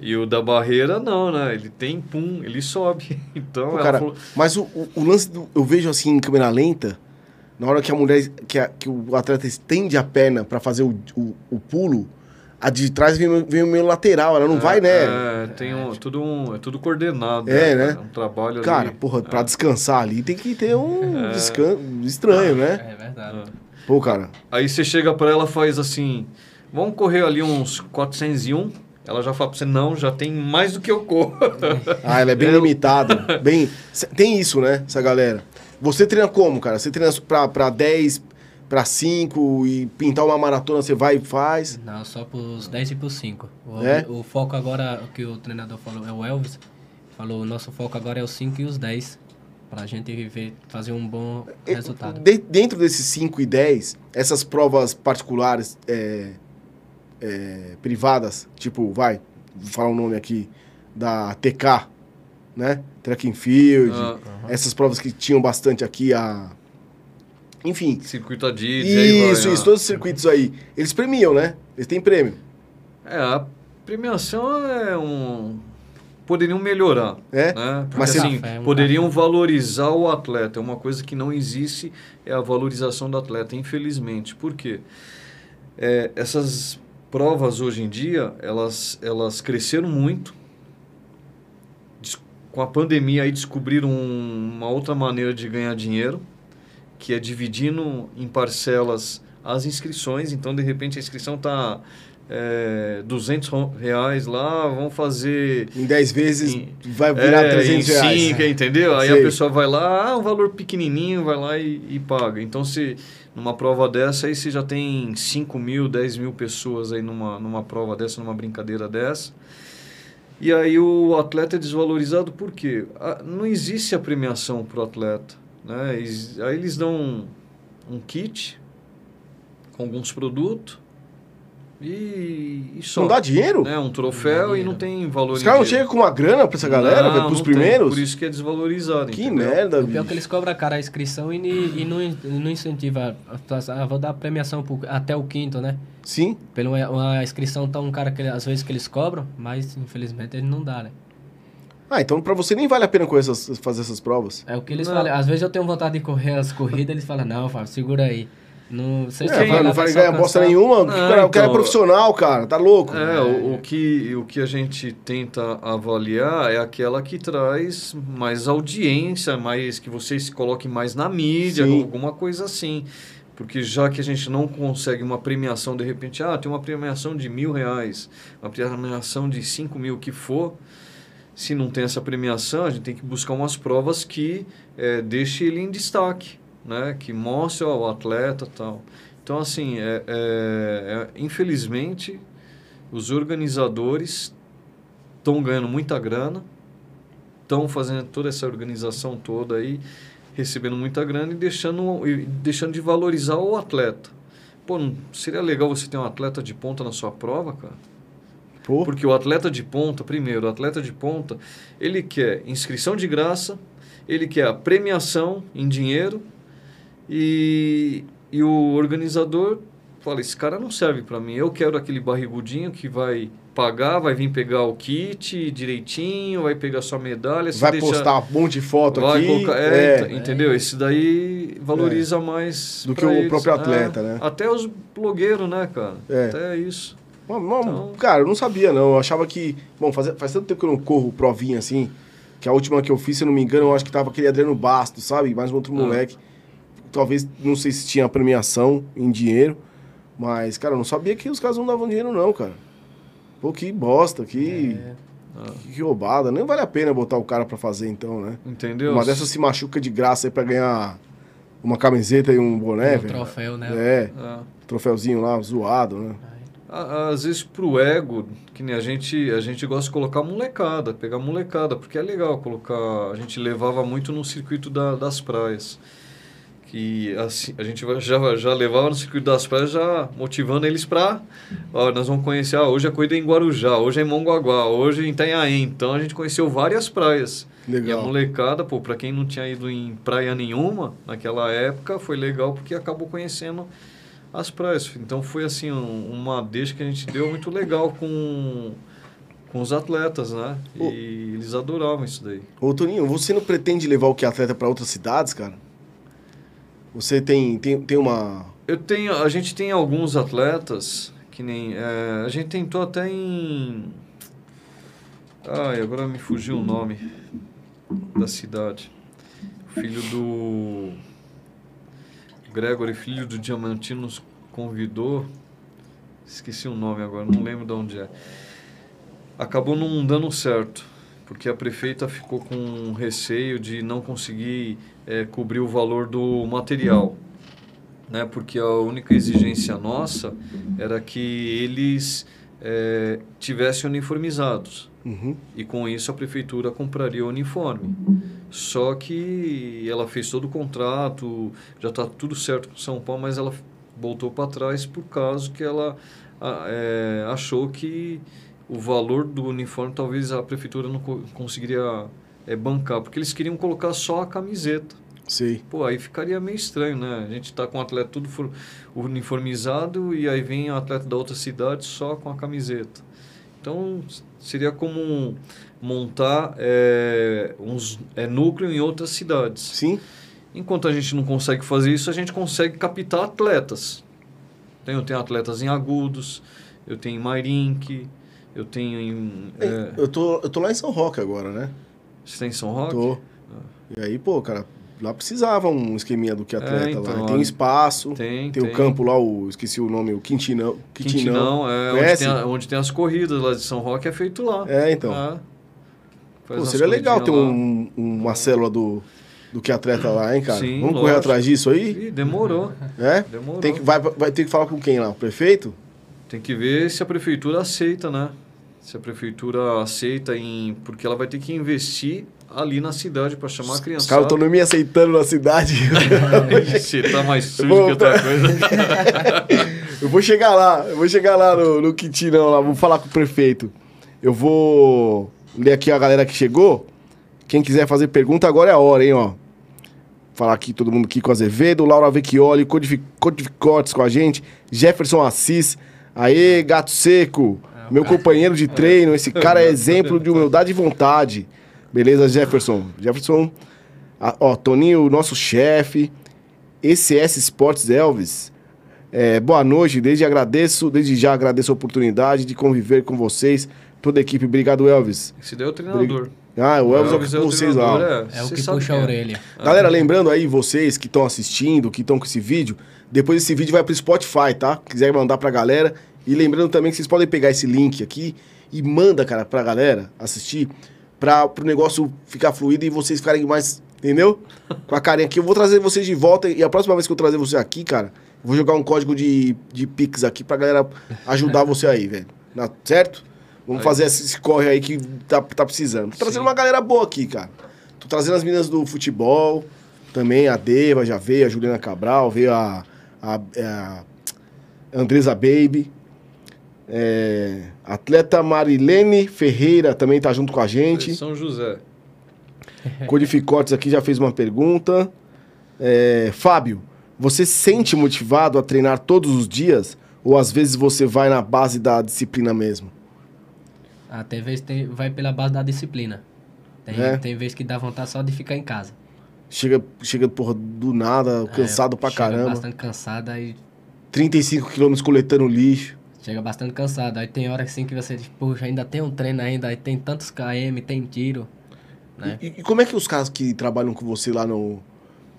E o da barreira não, né? Ele tem pum, ele sobe. Então, Pô, cara, falou... mas o, o, o, lance do, eu vejo assim em câmera lenta, na hora que a mulher que, a, que o atleta estende a perna para fazer o, o, o pulo, a de trás vem, vem meio lateral, ela não é, vai, né? É, tem um, tudo um, é tudo coordenado. É, né? É um trabalho Cara, ali. porra, é. pra descansar ali tem que ter um é. descanso estranho, né? É verdade. É. Pô, cara. Aí você chega pra ela faz assim, vamos correr ali uns 401, ela já fala pra você, não, já tem mais do que eu corro. ah, ela é bem limitada. Bem, tem isso, né, essa galera. Você treina como, cara? Você treina pra, pra 10, para 5 e pintar uma maratona você vai e faz? Não, só pros 10 e pros 5. O, é? o foco agora, o que o treinador falou, é o Elvis, falou, o nosso foco agora é os 5 e os 10, pra gente ver, fazer um bom resultado. De, dentro desses 5 e 10, essas provas particulares, é, é, privadas, tipo, vai, vou falar um nome aqui, da TK, né? Track and Field, uh -huh. essas provas que tinham bastante aqui, a enfim. Circuito Adidas. Isso, vai, isso, todos os circuitos aí. Eles premiam, né? Eles têm prêmio. É, a premiação é um. Poderiam melhorar. É? Né? Porque, Mas assim, é poderiam valorizar o atleta. É uma coisa que não existe, é a valorização do atleta, infelizmente. Por quê? É, essas provas hoje em dia, elas, elas cresceram muito. Com a pandemia aí descobriram uma outra maneira de ganhar dinheiro que é dividindo em parcelas as inscrições. Então, de repente, a inscrição está é, 200 reais lá, vamos fazer... Em 10 vezes em, vai virar é, 300 reais. Sim, entendeu? Aí Sei. a pessoa vai lá, ah, um valor pequenininho, vai lá e, e, paga. Então, se numa prova dessa, aí você já tem 5 mil, 10 mil pessoas aí numa, numa prova dessa, numa brincadeira dessa. E aí o atleta é desvalorizado por quê? Não existe a premiação para o atleta. Né? aí eles dão um, um kit com alguns produtos e, e só. Não dá dinheiro? Né? Um troféu não e não tem valor. Os caras não chegam com uma grana pra essa galera, para os primeiros? Tem, por isso que é desvalorizado. Que entendeu? merda, O pior é que eles cobram cara a inscrição e, e não, não incentiva. Ah, vou dar a premiação pro, até o quinto, né? Sim. Pela uma inscrição tão cara que às vezes que eles cobram, mas infelizmente ele não dá, né? Ah, então para você nem vale a pena essas, fazer essas provas. É o que eles não. falam. Às vezes eu tenho vontade de correr as corridas, eles falam, não, Fábio, segura aí. Não, sei é, vai, não vai ganhar bosta nenhuma. Não, o cara, então, é profissional, cara. Tá louco. É, o, o, que, o que a gente tenta avaliar é aquela que traz mais audiência, mais que você se coloque mais na mídia, Sim. alguma coisa assim. Porque já que a gente não consegue uma premiação, de repente, ah, tem uma premiação de mil reais, uma premiação de cinco mil, o que for se não tem essa premiação, a gente tem que buscar umas provas que é, deixe ele em destaque, né? Que mostre ó, o atleta tal. Então, assim, é, é, é infelizmente, os organizadores estão ganhando muita grana, estão fazendo toda essa organização toda aí, recebendo muita grana e deixando, e deixando de valorizar o atleta. Pô, não seria legal você ter um atleta de ponta na sua prova, cara? Pô. Porque o atleta de ponta, primeiro, o atleta de ponta, ele quer inscrição de graça, ele quer a premiação em dinheiro e, e o organizador fala, esse cara não serve para mim. Eu quero aquele barrigudinho que vai pagar, vai vir pegar o kit direitinho, vai pegar sua medalha. Vai deixar, postar um monte de foto vai aqui. Colocar, é, é, entendeu? É. Esse daí valoriza é. mais. Do que o eles. próprio atleta, né? Até os blogueiros, né, cara? É. Até isso. Bom, então... Cara, eu não sabia, não. Eu achava que. Bom, faz, faz tanto tempo que eu não corro provinha assim. Que a última que eu fiz, se eu não me engano, eu acho que tava aquele Adriano Bastos, sabe? Mais um outro ah. moleque. Talvez, não sei se tinha premiação em dinheiro. Mas, cara, eu não sabia que os caras não davam dinheiro, não, cara. Pô, que bosta, que. É. Ah. Que roubada. Nem vale a pena botar o cara pra fazer, então, né? Entendeu? Uma dessas se machuca de graça aí pra ganhar uma camiseta e um boné, um velho. troféu, né? É. Ah. Troféuzinho lá, zoado, né? Às vezes pro ego, que nem a gente, a gente gosta de colocar molecada, pegar molecada, porque é legal colocar. A gente levava muito no circuito da, das praias que assim, a gente já, já levava no circuito das praias já motivando eles para nós vamos conhecer ah, hoje a corrida é em Guarujá hoje é em Mongaguá hoje é em Itanhaém então a gente conheceu várias praias legal. e a molecada pô para quem não tinha ido em praia nenhuma naquela época foi legal porque acabou conhecendo as praias então foi assim um, uma deixa que a gente deu muito legal com com os atletas, né? E eles adoravam isso daí. Ô, Toninho, você não pretende levar o que atleta para outras cidades, cara? Você tem, tem, tem uma. Eu tenho. A gente tem alguns atletas que nem. É, a gente tentou até em. Ai, agora me fugiu o nome da cidade. filho do. Gregory, filho do Diamantino, nos convidou. Esqueci o nome agora, não lembro de onde é. Acabou não dando certo, porque a prefeita ficou com receio de não conseguir é, cobrir o valor do material. Né? Porque a única exigência nossa era que eles é, tivessem uniformizados. Uhum. E com isso a prefeitura compraria o uniforme. Só que ela fez todo o contrato, já está tudo certo com São Paulo, mas ela voltou para trás por causa que ela é, achou que o valor do uniforme talvez a prefeitura não conseguiria é, bancar, porque eles queriam colocar só a camiseta. Sim. Pô, aí ficaria meio estranho, né? A gente tá com o atleta tudo uniformizado e aí vem o atleta da outra cidade só com a camiseta. Então, seria como montar é, uns é, núcleo em outras cidades. Sim. Enquanto a gente não consegue fazer isso, a gente consegue captar atletas. Eu tenho atletas em Agudos, eu tenho em Mairink, eu tenho em... É... Eu, tô, eu tô lá em São Roque agora, né? Você tem tá em São Roque? Tô. Ah. E aí, pô, cara, lá precisava um esqueminha do que atleta é, então, lá. Tem um espaço, tem, tem, tem, o campo lá, o, esqueci o nome, o Quintinão. Quintinão, Quintinão é, onde tem, a, onde tem, as corridas lá de São Roque, é feito lá. É, então. É. Pô, seria legal ter um, uma célula do, do que atleta lá, hein, cara? Sim, Vamos lógico. correr atrás disso aí? Ih, demorou. É? Demorou. Tem que, vai, vai ter que falar com quem lá? O prefeito? Tem que ver se a prefeitura aceita, né? Se a prefeitura aceita em... Porque ela vai ter que investir ali na cidade para chamar a criança. Os caras estão me aceitando na cidade. Você tá mais sujo vou... que outra coisa. eu vou chegar lá, eu vou chegar lá no, no Quintinão, lá, vou falar com o prefeito. Eu vou ler aqui a galera que chegou. Quem quiser fazer pergunta, agora é a hora, hein, ó. Falar aqui todo mundo aqui com Azevedo, Laura Vecchioli, Codificotes com a gente, Jefferson Assis, aê, Gato Seco, meu companheiro de treino, esse cara é exemplo de humildade e vontade. Beleza, Jefferson? Jefferson, a, ó, Toninho, nosso chefe, ECS Sports Elvis. É, boa noite, desde agradeço, desde já agradeço a oportunidade de conviver com vocês, toda a equipe. Obrigado, Elvis. Esse daí é o treinador. Ah, o Elvis, Elvis é o que é vocês lá. É, é o que puxa a é. orelha. Galera, lembrando aí, vocês que estão assistindo, que estão com esse vídeo, depois esse vídeo vai pro Spotify, tá? Quiser mandar pra galera. E lembrando também que vocês podem pegar esse link aqui e manda, cara, pra galera assistir para o negócio ficar fluido e vocês ficarem mais, entendeu? Com a carinha aqui. Eu vou trazer vocês de volta e a próxima vez que eu trazer você aqui, cara, eu vou jogar um código de, de Pix aqui pra galera ajudar você aí, velho. certo? Vamos aí. fazer esse, corre aí que tá, tá precisando. Tô trazendo Sim. uma galera boa aqui, cara. Tô trazendo as meninas do futebol, também a Deva já veio, a Juliana Cabral, veio a, a, a Andresa Baby. É, atleta Marilene Ferreira também está junto com a gente. São José. Codificotes aqui já fez uma pergunta. É, Fábio, você sente motivado a treinar todos os dias? Ou às vezes você vai na base da disciplina mesmo? Até vezes tem, vai pela base da disciplina. Tem, é? tem vezes que dá vontade só de ficar em casa. Chega, chega porra, do nada, é, cansado é, pra chega caramba. bastante cansado, aí... 35 quilômetros coletando lixo. Chega bastante cansado. Aí tem hora assim que você diz, puxa, ainda tem um treino ainda, aí tem tantos KM, tem tiro. Né? E, e, como é que os caras que trabalham com você lá no,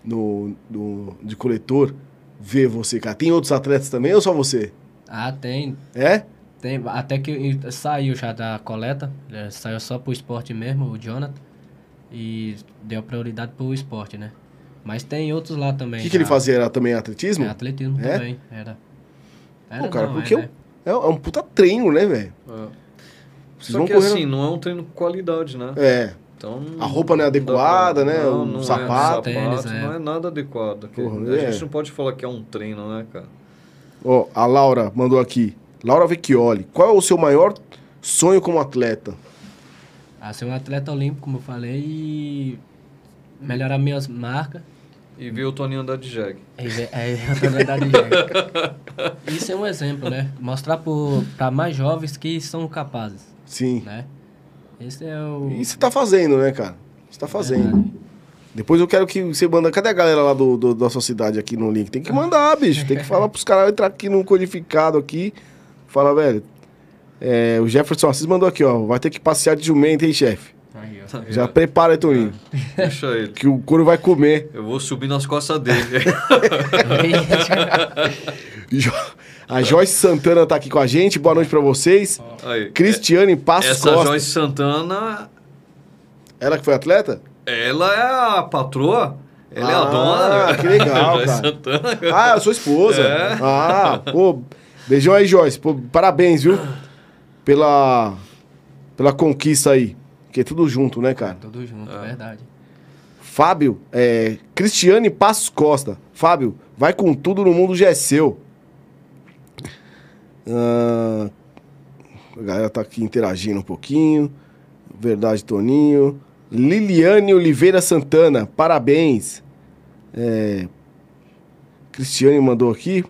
no, no, de coletor vê você, cara? Tem outros atletas também ou só você? Ah, tem. É? Tem, até que saiu já da coleta, é, saiu só pro esporte mesmo, o Jonathan, e deu prioridade pro esporte, né? Mas tem outros lá também. O que, que ele fazia? Era também atletismo? É, atletismo é? também, era. era Pô, cara, não, porque é, é, é, um puta treino, né, velho? É. Só que assim, não é um treino com qualidade, né? É. Então, a roupa não é adequada, não né? Não, o não sapato. É, sapato não é nada adequado. Porra, a é. gente não pode falar que é um treino, né, cara? Ó, oh, a Laura mandou aqui. Laura Vecchioli, qual é o seu maior sonho como atleta? Ah, ser um atleta olímpico, como eu falei, e melhorar minhas marcas. E ver o Toninho andar de jegue. É, é o Toninho andar de jegue. Isso é um exemplo, né? Mostrar para mais jovens que são capazes. Sim. Né? Esse é o... E você tá fazendo, né, cara? Você tá fazendo. É depois eu quero que você manda. Cadê a galera lá do, do, da sua cidade aqui no link? Tem que mandar, bicho. Tem que falar pros caras entrar aqui no codificado aqui. Fala, velho. É, o Jefferson Assis mandou aqui, ó. Vai ter que passear de jumento, hein, chefe? Já prepara aí, Toninho. Deixa ele. Que o couro vai comer. Eu vou subir nas costas dele. a Joyce Santana tá aqui com a gente. Boa noite pra vocês. Aí, Cristiane Passos Essa Costa. Joyce Santana... Ela que foi atleta? Ela é a patroa. Ela ah, é a dona. Ah, que legal, cara. Santana. Ah, eu sou esposa. É. Ah, pô... Beijão aí, Joyce. Pô, parabéns, viu? Pela, pela conquista aí. Que é tudo junto, né, cara? Tudo junto, é. verdade. Fábio, é, Cristiane Passos Costa. Fábio, vai com tudo no mundo já é seu. Ah, a galera tá aqui interagindo um pouquinho. Verdade, Toninho. Liliane Oliveira Santana, parabéns. É, Cristiane mandou aqui.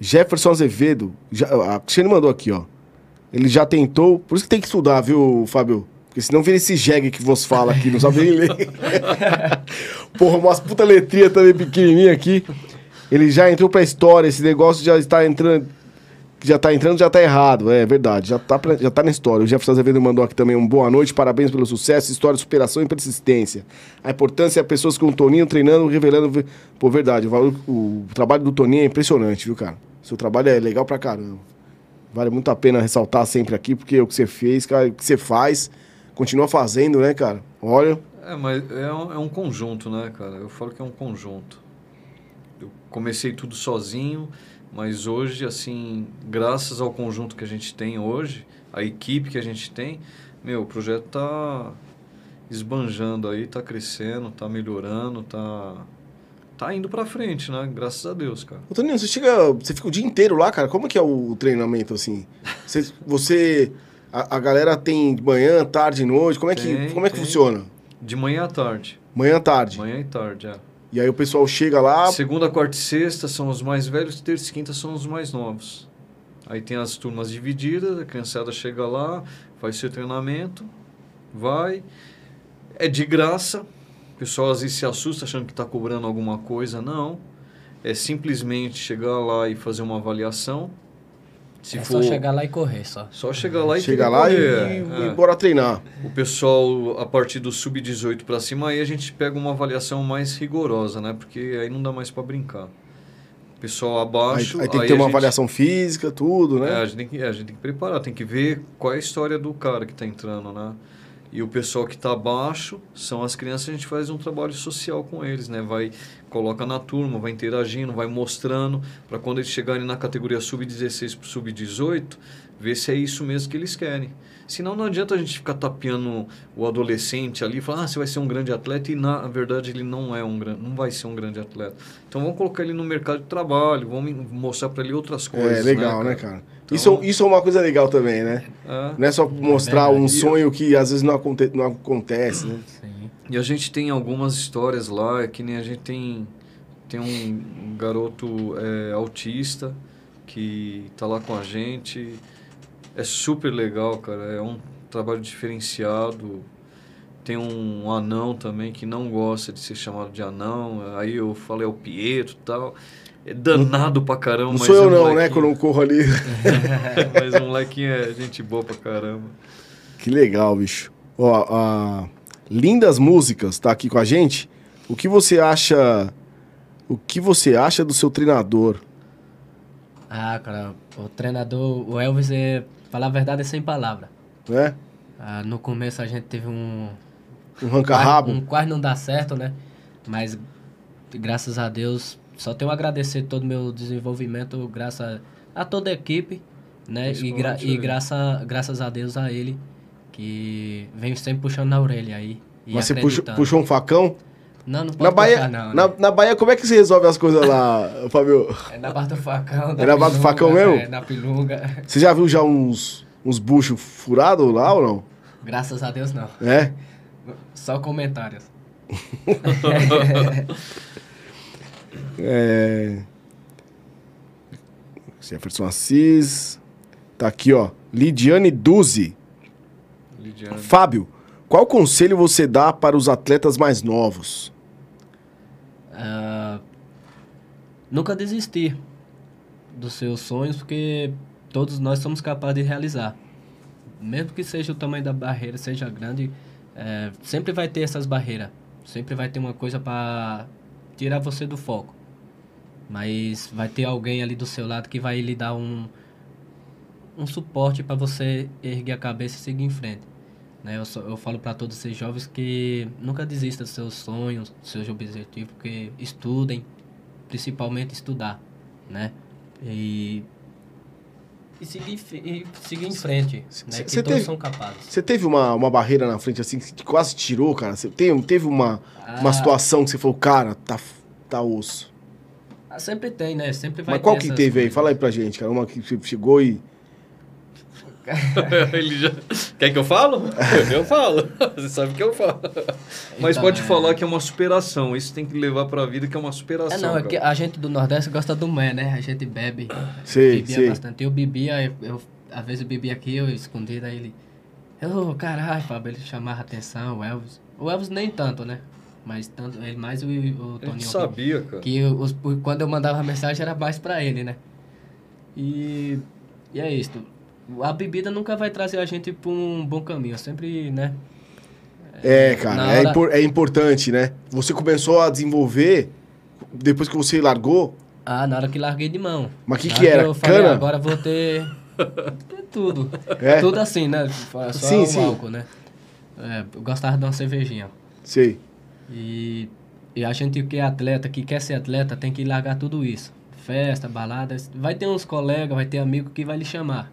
Jefferson Azevedo, já, a Cristiane mandou aqui, ó. Ele já tentou, por isso que tem que estudar, viu, Fábio? Porque senão vira esse jegue que vos fala aqui, não sabe nem ler. Porra, umas puta letrinha também pequenininha aqui. Ele já entrou pra história, esse negócio já está entrando já tá entrando, já tá errado. É verdade, já tá, já tá na história. O Jefferson Azevedo mandou aqui também um boa noite, parabéns pelo sucesso, história superação e persistência. A importância é pessoas com o Toninho treinando, revelando. Pô, verdade, o, o, o trabalho do Toninho é impressionante, viu, cara? Seu trabalho é legal pra caramba. Vale muito a pena ressaltar sempre aqui, porque o que você fez, cara, o que você faz, continua fazendo, né, cara? Olha. É, mas é um, é um conjunto, né, cara? Eu falo que é um conjunto. Eu comecei tudo sozinho, mas hoje, assim, graças ao conjunto que a gente tem hoje, a equipe que a gente tem, meu, o projeto tá esbanjando aí, tá crescendo, tá melhorando, tá tá indo pra frente, né? Graças a Deus, cara. Ô, Toninho, você chega. Você fica o dia inteiro lá, cara? Como que é o treinamento, assim? Você. você a, a, galera tem de manhã, tarde, noite? Como é que, tem, como é que funciona? De manhã à tarde. Manhã à tarde? Manhã e tarde, é. E aí o pessoal chega lá. Segunda, quarta e sexta são os mais velhos, terça e quinta são os mais novos. Aí tem as turmas divididas, a criançada chega lá, faz seu treinamento, vai. É de graça, pessoal às vezes se assusta achando que está cobrando alguma coisa. Não. É simplesmente chegar lá e fazer uma avaliação. Se é for... só chegar lá e correr, só. Só chegar lá e Chegar lá correr. e, é. e bora treinar. O pessoal, a partir do sub-18 para cima, aí a gente pega uma avaliação mais rigorosa, né? Porque aí não dá mais para brincar. O pessoal abaixo... Aí, aí tem que ter uma gente... avaliação física, tudo, né? É a, gente tem que, é, a gente tem que preparar, tem que ver qual é a história do cara que está entrando, né? E o pessoal que está abaixo são as crianças, a gente faz um trabalho social com eles, né? Vai, coloca na turma, vai interagindo, vai mostrando, para quando eles chegarem na categoria sub-16 para sub-18, ver se é isso mesmo que eles querem. Senão não adianta a gente ficar tapeando o adolescente ali e falar, ah, você vai ser um grande atleta, e na verdade ele não é um grande, não vai ser um grande atleta. Então vamos colocar ele no mercado de trabalho, vamos mostrar para ele outras é, coisas. É legal, né, cara? Né, cara? Então, isso, isso é uma coisa legal também, né? É, não é só mostrar é um sonho que às vezes não, aconte, não acontece, né? E a gente tem algumas histórias lá, que nem a gente tem tem um garoto é, autista que está lá com a gente. É super legal, cara. É um trabalho diferenciado. Tem um anão também que não gosta de ser chamado de anão. Aí eu falei, é o Pietro e tal. É danado pra caramba. Não sou eu não, né, quando eu corro ali. mas o molequinho é gente boa pra caramba. Que legal, bicho. Ó, a Lindas Músicas tá aqui com a gente. O que você acha... O que você acha do seu treinador? Ah, cara, o treinador, o Elvis, é, falar a verdade, é sem palavra. É? Ah, no começo a gente teve um... Um ranca-rabo? Um quase não dá certo, né? Mas, graças a Deus, só tenho a agradecer todo o meu desenvolvimento, graças a, a toda a equipe, né? e, gra e graça, graças a Deus a ele, que vem sempre puxando na orelha aí. Mas você puxou, puxou um facão? Não, não pode na Bahia, puxar, não. Na, né? na Bahia, como é que você resolve as coisas lá, Fabio? É na barra do facão. É na barra do facão mesmo? É, na pilunga. Você já viu já uns, uns buchos furados lá ou não? Graças a Deus, não. É? Só comentários. é... Jefferson Assis. Tá aqui, ó. Lidiane Duzi. Fábio, qual conselho você dá para os atletas mais novos? Uh, nunca desistir dos seus sonhos, porque todos nós somos capazes de realizar. Mesmo que seja o tamanho da barreira, seja grande, é, sempre vai ter essas barreiras. Sempre vai ter uma coisa para tirar você do foco. Mas vai ter alguém ali do seu lado que vai lhe dar um, um suporte para você erguer a cabeça e seguir em frente. Né? Eu, só, eu falo para todos esses jovens que nunca desista dos seus sonhos, dos seus objetivos, porque estudem, principalmente estudar, né? E, e, seguir, e seguir em frente, né? que todos teve, são capazes. Você teve uma, uma barreira na frente assim que quase tirou, cara? Você teve, teve uma, ah, uma situação que você falou, cara, tá, tá osso. Ah, sempre tem, né? Sempre vai Mas qual que teve coisas. aí? Fala aí pra gente, cara. Uma que chegou e Ele já... Quer que eu falo? Eu falo. Você sabe que eu falo. Mas então, pode é... falar que é uma superação. Isso tem que levar pra vida que é uma superação. É, não, é que a gente do Nordeste gosta do mé, né? A gente bebe. Sim, bebia sim. bastante. Eu bebia, eu, eu, às vezes eu bebia aqui, eu escondido, aí ele. Ô, oh, caralho, Fábio, ele chamava atenção, o Elvis. O Elvis nem tanto, né? Mas tanto, ele mais o, o Toninho. sabia, cara. Que os, quando eu mandava mensagem era mais pra ele, né? E, e é isso a bebida nunca vai trazer a gente para um bom caminho. Sempre, né? É, cara, hora... é, impor, é importante, né? Você começou a desenvolver depois que você largou. Ah, na hora que larguei de mão. Mas o que, que era? Que eu falei, Cana? agora vou ter. ter tudo. É? Tudo assim, né? Só sim, sim. álcool, né? É, eu gostava de uma cervejinha. Sei. E, e a gente que é atleta, que quer ser atleta, tem que largar tudo isso. Festa, baladas. Vai ter uns colegas, vai ter amigo que vai lhe chamar.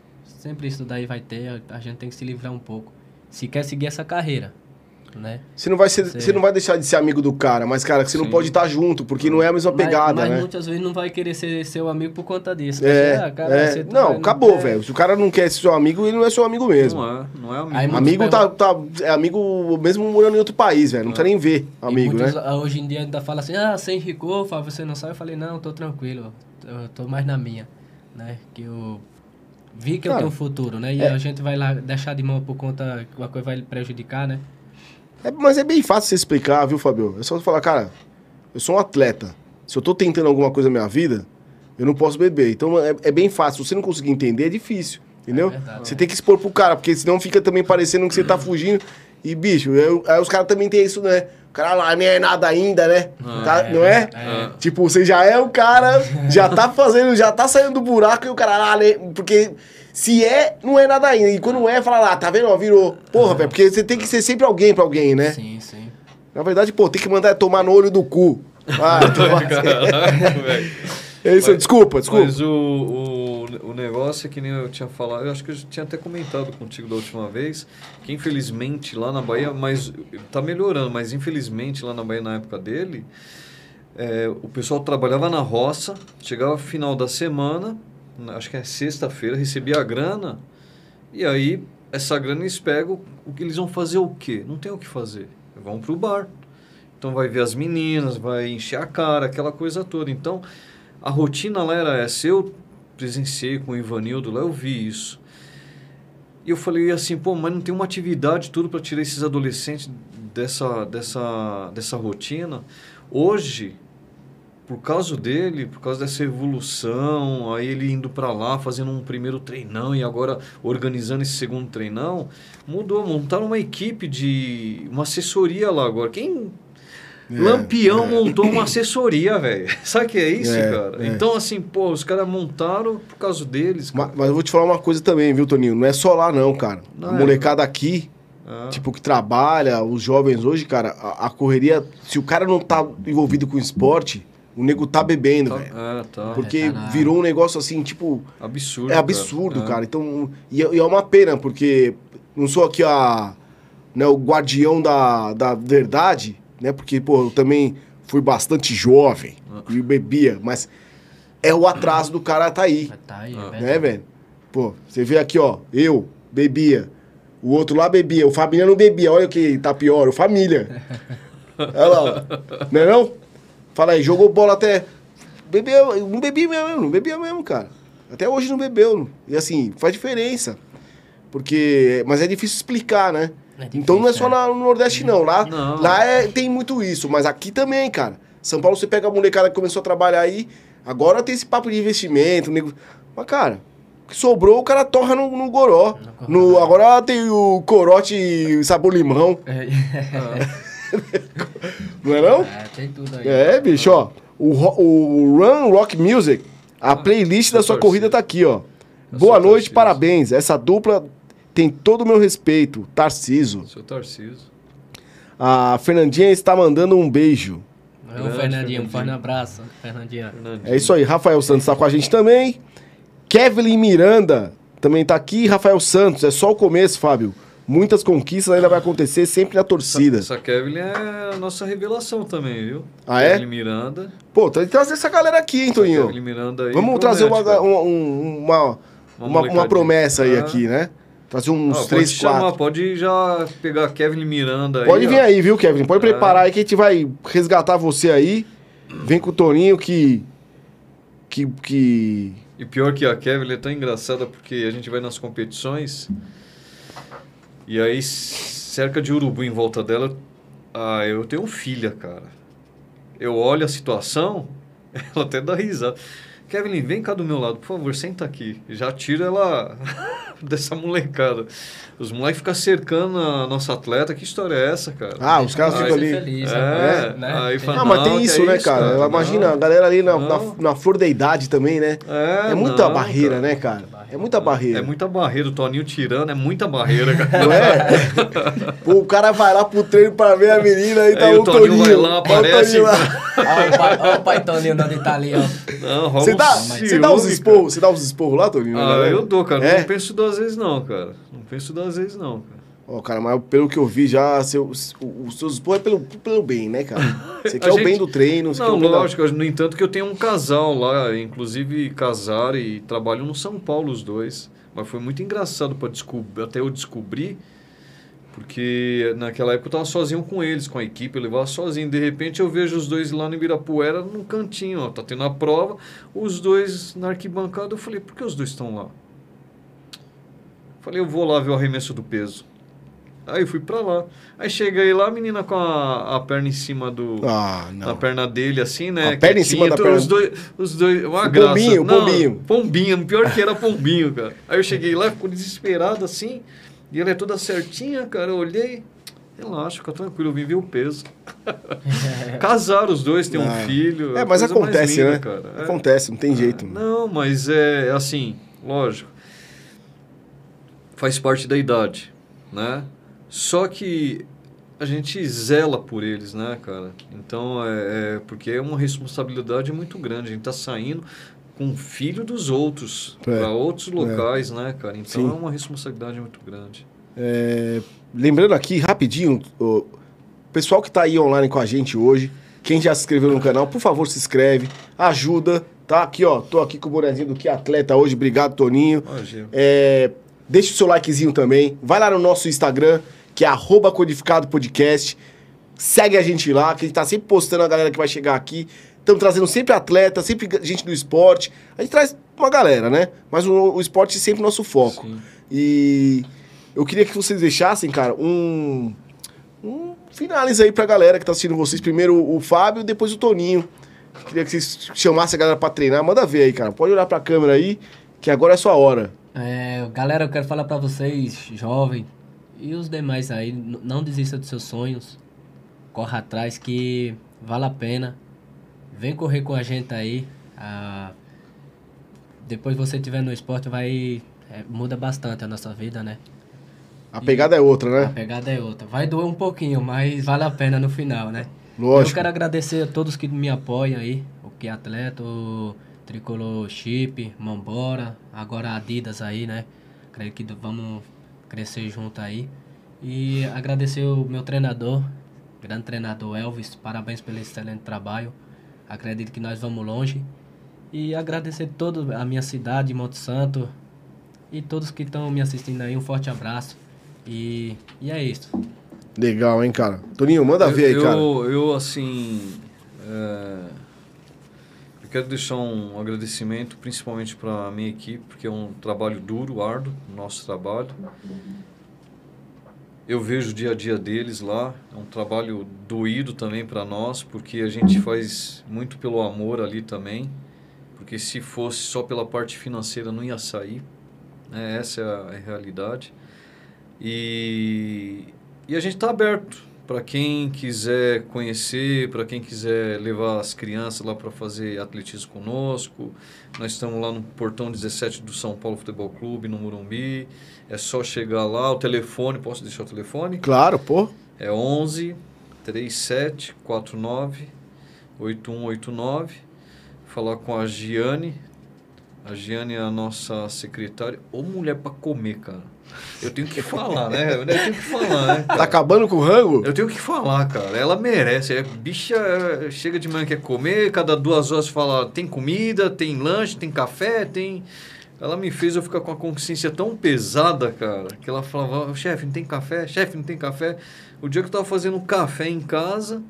Sempre isso daí vai ter, a gente tem que se livrar um pouco. Se quer seguir essa carreira, né? Você não vai ser, você... você não vai deixar de ser amigo do cara, mas cara, você Sim. não pode estar junto, porque não é a mesma mas, pegada, mas né? Mas muitas vezes não vai querer ser seu amigo por conta disso. É, ah, cara, é. não, acabou, velho. Se o cara não quer ser seu amigo, ele não é seu amigo mesmo. Não é, não é amigo. Aí, amigo tá, tá, é amigo mesmo morando em outro país, velho. Não é. nem ver amigo, muitos, né? Hoje em dia ainda fala assim, ah, você enricou, você não sabe. Eu falei, não, tô tranquilo, eu tô mais na minha, né? Que eu vi que eu tenho um futuro, né? E é. a gente vai lá deixar de mão por conta que uma coisa vai prejudicar, né? É, mas é bem fácil você explicar, viu, Fabio? É só você falar, cara, eu sou um atleta. Se eu tô tentando alguma coisa na minha vida, eu não posso beber. Então é, é bem fácil. Se você não conseguir entender, é difícil. Entendeu? É você tem que expor pro cara, porque senão fica também parecendo que você tá fugindo. E, bicho, eu, aí os caras também tem isso, né? O cara lá nem é nada ainda, né? Ah, tá, é, não é? é? Tipo, você já é o cara, já tá fazendo, já tá saindo do buraco e o cara lá, né? Porque se é, não é nada ainda. E quando é, fala lá, tá vendo? Ó, virou. Porra, velho, porque você tem que ser sempre alguém pra alguém, né? Sim, sim. Na verdade, pô, tem que mandar tomar no olho do cu. Ah, é isso, desculpa, desculpa. Mas o, o, o negócio é que nem eu tinha falado, eu acho que eu tinha até comentado contigo da última vez, que infelizmente lá na Bahia, mas tá melhorando, mas infelizmente lá na Bahia na época dele, é, o pessoal trabalhava na roça, chegava final da semana, acho que é sexta-feira, recebi a grana. E aí, essa grana eles pegam, o que eles vão fazer o quê? Não tem o que fazer. Vão pro bar. Então vai ver as meninas, vai encher a cara, aquela coisa toda. Então a rotina lá era essa. Eu presenciei com o Ivanildo lá, eu vi isso. E eu falei assim, pô, mas não tem uma atividade tudo para tirar esses adolescentes dessa, dessa, dessa rotina. Hoje, por causa dele, por causa dessa evolução, aí ele indo para lá, fazendo um primeiro treinão e agora organizando esse segundo treinão, mudou, montaram uma equipe de uma assessoria lá agora. Quem é, Lampião é. montou uma assessoria, velho. Sabe o que é isso, é, cara? É. Então, assim, pô, os caras montaram por causa deles. Mas, mas, eu vou te falar uma coisa também, viu, Toninho? Não é só lá, não, cara. Não é. molecada aqui, ah. tipo, que trabalha, os jovens hoje, cara, a, a, correria, se o cara não tá envolvido com esporte, o nego tá bebendo, tá, velho. É, tá. Porque tá virou um negócio assim, tipo. Absurdo. É absurdo, cara. cara. Então, e, e, é uma pena, porque não sou aqui a, né, o guardião da, da verdade né? Porque, pô, eu também fui bastante jovem e bebia, mas é o atraso do cara tá aí. Tá aí, é né, velho? Pô, você vê aqui, ó, eu bebia, o outro lá bebia, o Fabinho não bebia, olha o que tá pior, o família. olha lá, ó. Não é não? Fala aí, jogou bola até. Bebeu, não bebia mesmo, não bebia mesmo, cara. Até hoje não bebeu. E assim, faz diferença. Porque. Mas é difícil explicar, né? É então não é só é. no Nordeste, não. Lá, não. lá é, tem muito isso, mas aqui também, cara. São Paulo, você pega a molecada que começou a trabalhar aí, agora tem esse papo de investimento. Nego... Mas, cara, que sobrou, o cara torra no, no goró. No, agora tem o corote sabor limão. É. não é não? É, tem tudo aí. É, bicho, ó. O, o Run Rock Music, a playlist da sua corrida tá aqui, ó. Boa noite, parabéns. Essa dupla tem todo o meu respeito. Tarciso. Seu Tarciso. A Fernandinha está mandando um beijo. É o Fernandinho, um forte abraço, Fernandinha. É isso aí, Rafael Santos está com a gente também. Kevin Miranda também está aqui. Rafael Santos, é só o começo, Fábio. Muitas conquistas ainda vai acontecer sempre na torcida. Essa, essa Kevin é a nossa revelação também, viu? Ah, é? Kevin Miranda. Pô, tem que trazer essa galera aqui, hein, Toninho? Kevin Miranda aí. Vamos trazer uma, uma, uma, uma, uma, promessa aí ah. aqui, né? Fazer uns ah, três, pode quatro. Chamar, pode já pegar Kevin Miranda aí. Pode vir ó. aí, viu, Kevin? Pode é. preparar aí que a gente vai resgatar você aí. Vem com o Toninho que. Que. que... E pior que a Kevin é tão engraçada porque a gente vai nas competições e aí cerca de urubu em volta dela. Ah, eu tenho filha, cara. Eu olho a situação, ela até dá risada. Kevin, vem cá do meu lado, por favor, senta aqui. Já tira ela dessa molecada. Os moleques ficam cercando a nossa atleta. Que história é essa, cara? Ah, os caras ficam ali. Feliz, é, né? né? Aí fala, ah, mas tem isso, é né, isso, cara? cara? Imagina, não, a galera ali na, na, na, flor da idade também, né? É, é muita não, barreira, cara. né, cara? É muita barreira. É muita barreira. O Toninho tirando é muita barreira, cara. Não é? Pô, o cara vai lá pro treino pra ver a menina e tá o, o Toninho. Toninho vai lá, aparece. Olha o, pai, olha o pai Toninho dando Itália, Não, você dá, você dá uns esporros, você dá uns esporros lá, Toninho? Ah, eu dou, cara. É? Não penso duas vezes não, cara. Não penso duas vezes não, cara. Ó, oh, cara, mas pelo que eu vi já, seu, os seus esporros é pelo, pelo bem, né, cara? Você quer gente... o bem do treino. Você não, quer lógico. Da... No entanto que eu tenho um casal lá, inclusive casaram e trabalham no São Paulo os dois. Mas foi muito engraçado para descobrir, até eu descobrir, porque naquela época eu estava sozinho com eles, com a equipe, eu levava sozinho. De repente eu vejo os dois lá no Ibirapuera, num cantinho, ó, tá tendo a prova, os dois na arquibancada. Eu falei, por que os dois estão lá? Falei, eu vou lá ver o arremesso do peso. Aí fui pra lá. Aí cheguei lá, a menina com a, a perna em cima do. Ah, não. A perna dele, assim, né? A perna em cima da perna. Os dois, os dois. Uma o graça. Pombinho, não, pombinho. Pombinho, pior que era pombinho, cara. Aí eu cheguei lá, ficou desesperado assim. E ela é toda certinha, cara. Eu olhei. Relaxa, fica tranquilo, eu vim ver o peso. Casaram os dois, tem um ah. filho. É, mas acontece, linda, né? Cara. É. Acontece, não tem jeito. Não, mas é assim, lógico. Faz parte da idade, né? Só que a gente zela por eles, né, cara? Então, é, é porque é uma responsabilidade muito grande. A gente tá saindo com o filho dos outros é, para outros locais, é. né, cara? Então Sim. é uma responsabilidade muito grande. É, lembrando aqui, rapidinho, o pessoal que está aí online com a gente hoje, quem já se inscreveu no canal, por favor, se inscreve, ajuda, tá? Aqui, ó, tô aqui com o bonezinho do Que Atleta hoje, obrigado, Toninho. É, deixa o seu likezinho também, vai lá no nosso Instagram, que é arroba codificado podcast. segue a gente lá, que a gente tá sempre postando a galera que vai chegar aqui. Estamos trazendo sempre atleta, sempre gente do esporte. A gente traz uma galera, né? Mas o, o esporte é sempre nosso foco. Sim. E eu queria que vocês deixassem, cara, um, um finaliza aí pra galera que tá assistindo vocês. Primeiro o Fábio, depois o Toninho. Queria que vocês chamassem a galera pra treinar. Manda ver aí, cara. Pode olhar pra câmera aí, que agora é sua hora. É, galera, eu quero falar pra vocês, jovem, e os demais aí, não desista dos seus sonhos. Corra atrás que vale a pena. Vem correr com a gente aí. Ah, depois você estiver no esporte, vai. É, muda bastante a nossa vida, né? A pegada e é outra, né? A pegada é outra. Vai doer um pouquinho, mas vale a pena no final, né? Lógico. Eu quero agradecer a todos que me apoiam aí. O que é atleta, o Tricolor Chip, Mambora, agora Adidas aí, né? Creio que vamos crescer junto aí. E agradecer o meu treinador, grande treinador Elvis, parabéns pelo excelente trabalho. Acredito que nós vamos longe. E agradecer toda a minha cidade, Monte Santo, e todos que estão me assistindo aí. Um forte abraço. E, e é isso. Legal, hein, cara? Toninho, manda eu, ver aí, eu, cara. Eu, assim. É, eu quero deixar um agradecimento principalmente para a minha equipe, porque é um trabalho duro, árduo, nosso trabalho. Eu vejo o dia a dia deles lá, é um trabalho doído também para nós, porque a gente faz muito pelo amor ali também, porque se fosse só pela parte financeira não ia sair, né? essa é a, realidade. E, e a gente está aberto para quem quiser conhecer, para quem quiser levar as crianças lá para fazer atletismo conosco. Nós estamos lá no portão 17 do São Paulo Futebol Clube, no Murumbi. É só chegar lá, o telefone, posso deixar o telefone? Claro, pô. É 11 37 49 8189. Falar com a Giane. A Giane é a nossa secretária. Ou mulher para comer, cara. Eu tenho que falar, né? Eu tenho que falar, né? Tá acabando com o rango? Eu tenho que falar, cara. Ela merece. É, bicha é, chega de manhã quer comer, cada duas horas fala tem comida, tem lanche, tem café, tem. Ela me fez eu ficar com a consciência tão pesada, cara, que ela falava, chefe, não tem café? Chefe, não tem café? O dia que eu tava fazendo café em casa,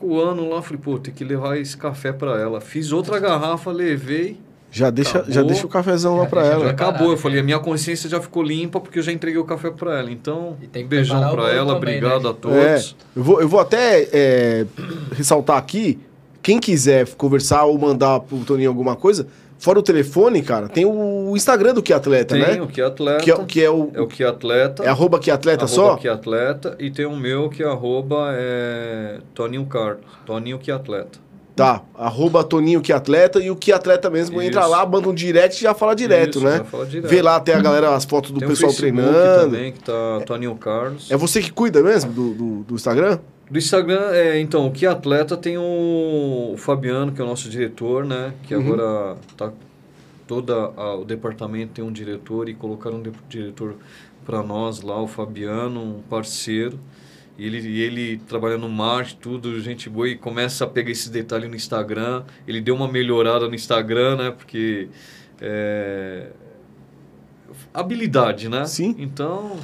o ano lá, falei, pô, tem que levar esse café para ela. Fiz outra garrafa, levei. Já deixa, já deixa o cafezão lá para ela. Já acabou. Eu falei, a minha consciência já ficou limpa porque eu já entreguei o café para ela. Então, beijão para ela, também, obrigado né? a todos. É, eu, vou, eu vou até é, ressaltar aqui, quem quiser conversar ou mandar pro Toninho alguma coisa, Fora o telefone, cara, tem o Instagram do Que Atleta, tem né? Tem o Que Atleta. Que é, que é, o, é o Que Atleta. É arroba Que Atleta arroba só? Que Atleta. E tem o meu que é arroba é, Toninho Carlos. Toninho Que Atleta. Tá, arroba Toninho Que Atleta e o Que Atleta mesmo. Isso. Entra lá, manda um direct e já fala direto, Isso, né? Já fala direto. Vê lá até a galera, as fotos do tem pessoal treinando. também, que tá Toninho Carlos. É você que cuida mesmo do, do, do Instagram? Do Instagram, é, então, o Que Atleta tem o, o, Fabiano, que é o nosso diretor, né? Que uhum. agora tá todo o departamento tem um diretor e colocaram um diretor para nós lá, o Fabiano, um parceiro. E ele, ele trabalha no marketing, tudo, gente boa, e começa a pegar esses detalhes no Instagram. Ele deu uma melhorada no Instagram, né? Porque. É, habilidade, né? Sim. Então,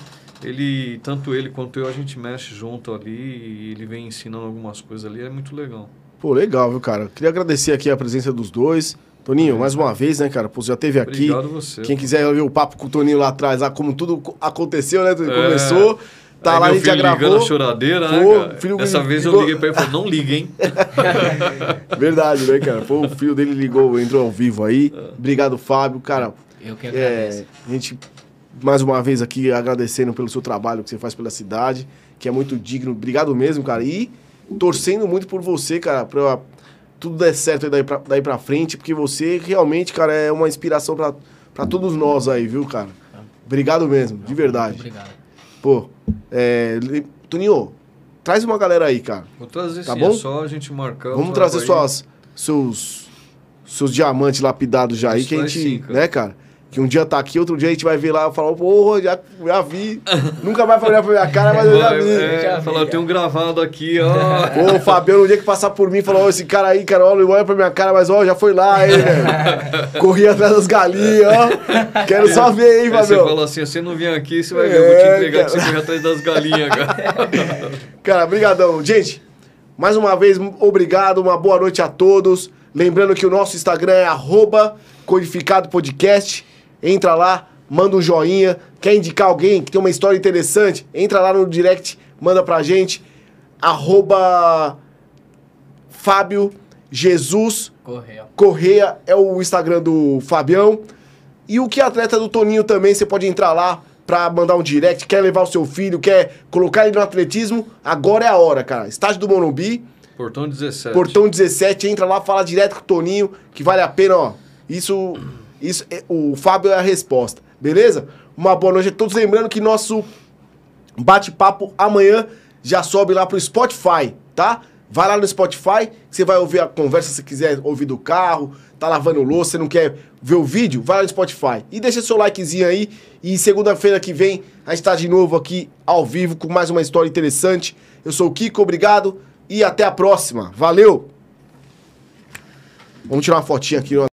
ele, tanto ele quanto eu, a gente mexe junto ali e ele vem ensinando algumas coisas ali, é muito legal. Pô, legal, viu, cara? Queria agradecer aqui a presença dos dois. Toninho, mais uma vez, né, cara? Pô, já teve aqui. Obrigado você. Quem quiser ver o papo com o Toninho lá atrás, lá como tudo aconteceu, né? É. começou. Tá Aí lá, a gente já gravou. a choradeira, né, Pô, cara? Filho Dessa vez ligou... eu liguei pra ele e falei, não liga, hein? Verdade, né, cara? Pô, o filho dele ligou, entrou ao vivo aí. Obrigado, Fábio. Cara, eu que agradeço. É, a gente, mais uma vez aqui, agradecendo pelo seu trabalho que você faz pela cidade, que é muito digno. Obrigado mesmo, cara. E torcendo muito por você, cara, pra tudo der certo daí pra, daí pra frente, porque você realmente, cara, é uma inspiração pra, pra todos nós aí, viu, cara? Obrigado mesmo, de verdade. Muito obrigado. Pô, é, Toninho, traz uma galera aí, cara. Vou trazer tá sim, bom? é só a gente marcar. Vamos trazer suas, seus, seus diamantes lapidados já aí, que a gente, sim, cara. né, cara? Que um dia tá aqui, outro dia a gente vai ver lá e falar, porra, já, já vi. Nunca mais vai olhar pra minha cara, mas eu já vi. É, já vi, falar, já. tenho um gravado aqui, ó. Pô, o Fabiano, no dia que passar por mim, falou, ó, esse cara aí, cara, olha, olha pra minha cara, mas ó, já foi lá, hein, velho. Corri atrás das galinhas, ó. Quero só ver, hein, Aí você Fabiano. fala assim, você não vem aqui, você vai ver, eu vou te É, entregar que você correu atrás das galinhas, cara. Cara, brigadão. Gente, mais uma vez, obrigado, uma boa noite a todos. Lembrando que o nosso Instagram é arroba codificado podcast. Entra lá, manda um joinha. Quer indicar alguém que tem uma história interessante? Entra lá no direct, manda pra gente. Arroba Fábio Jesus Correio. Correia é o Instagram do Fabião. E o que atleta do Toninho também, você pode entrar lá pra mandar um direct. Quer levar o seu filho, quer colocar ele no atletismo? Agora é a hora, cara. Estágio do Morumbi, Portão 17. portão 17, entra lá, fala direto com o Toninho, que vale a pena, ó. Isso, isso, é- o Fábio é a resposta, beleza? Uma boa noite a todos. Lembrando que nosso bate-papo amanhã já sobe lá pro Spotify, tá? Vai lá no Spotify, você vai ouvir a conversa se quiser ouvir do carro, tá lavando louça, você não quer ver o vídeo, vai lá no Spotify. E deixa seu likezinho aí. E segunda-feira que vem a gente tá de novo aqui ao vivo com mais uma história interessante. Eu sou o Kiko, obrigado e até a próxima. Valeu! Vamos tirar uma fotinha aqui.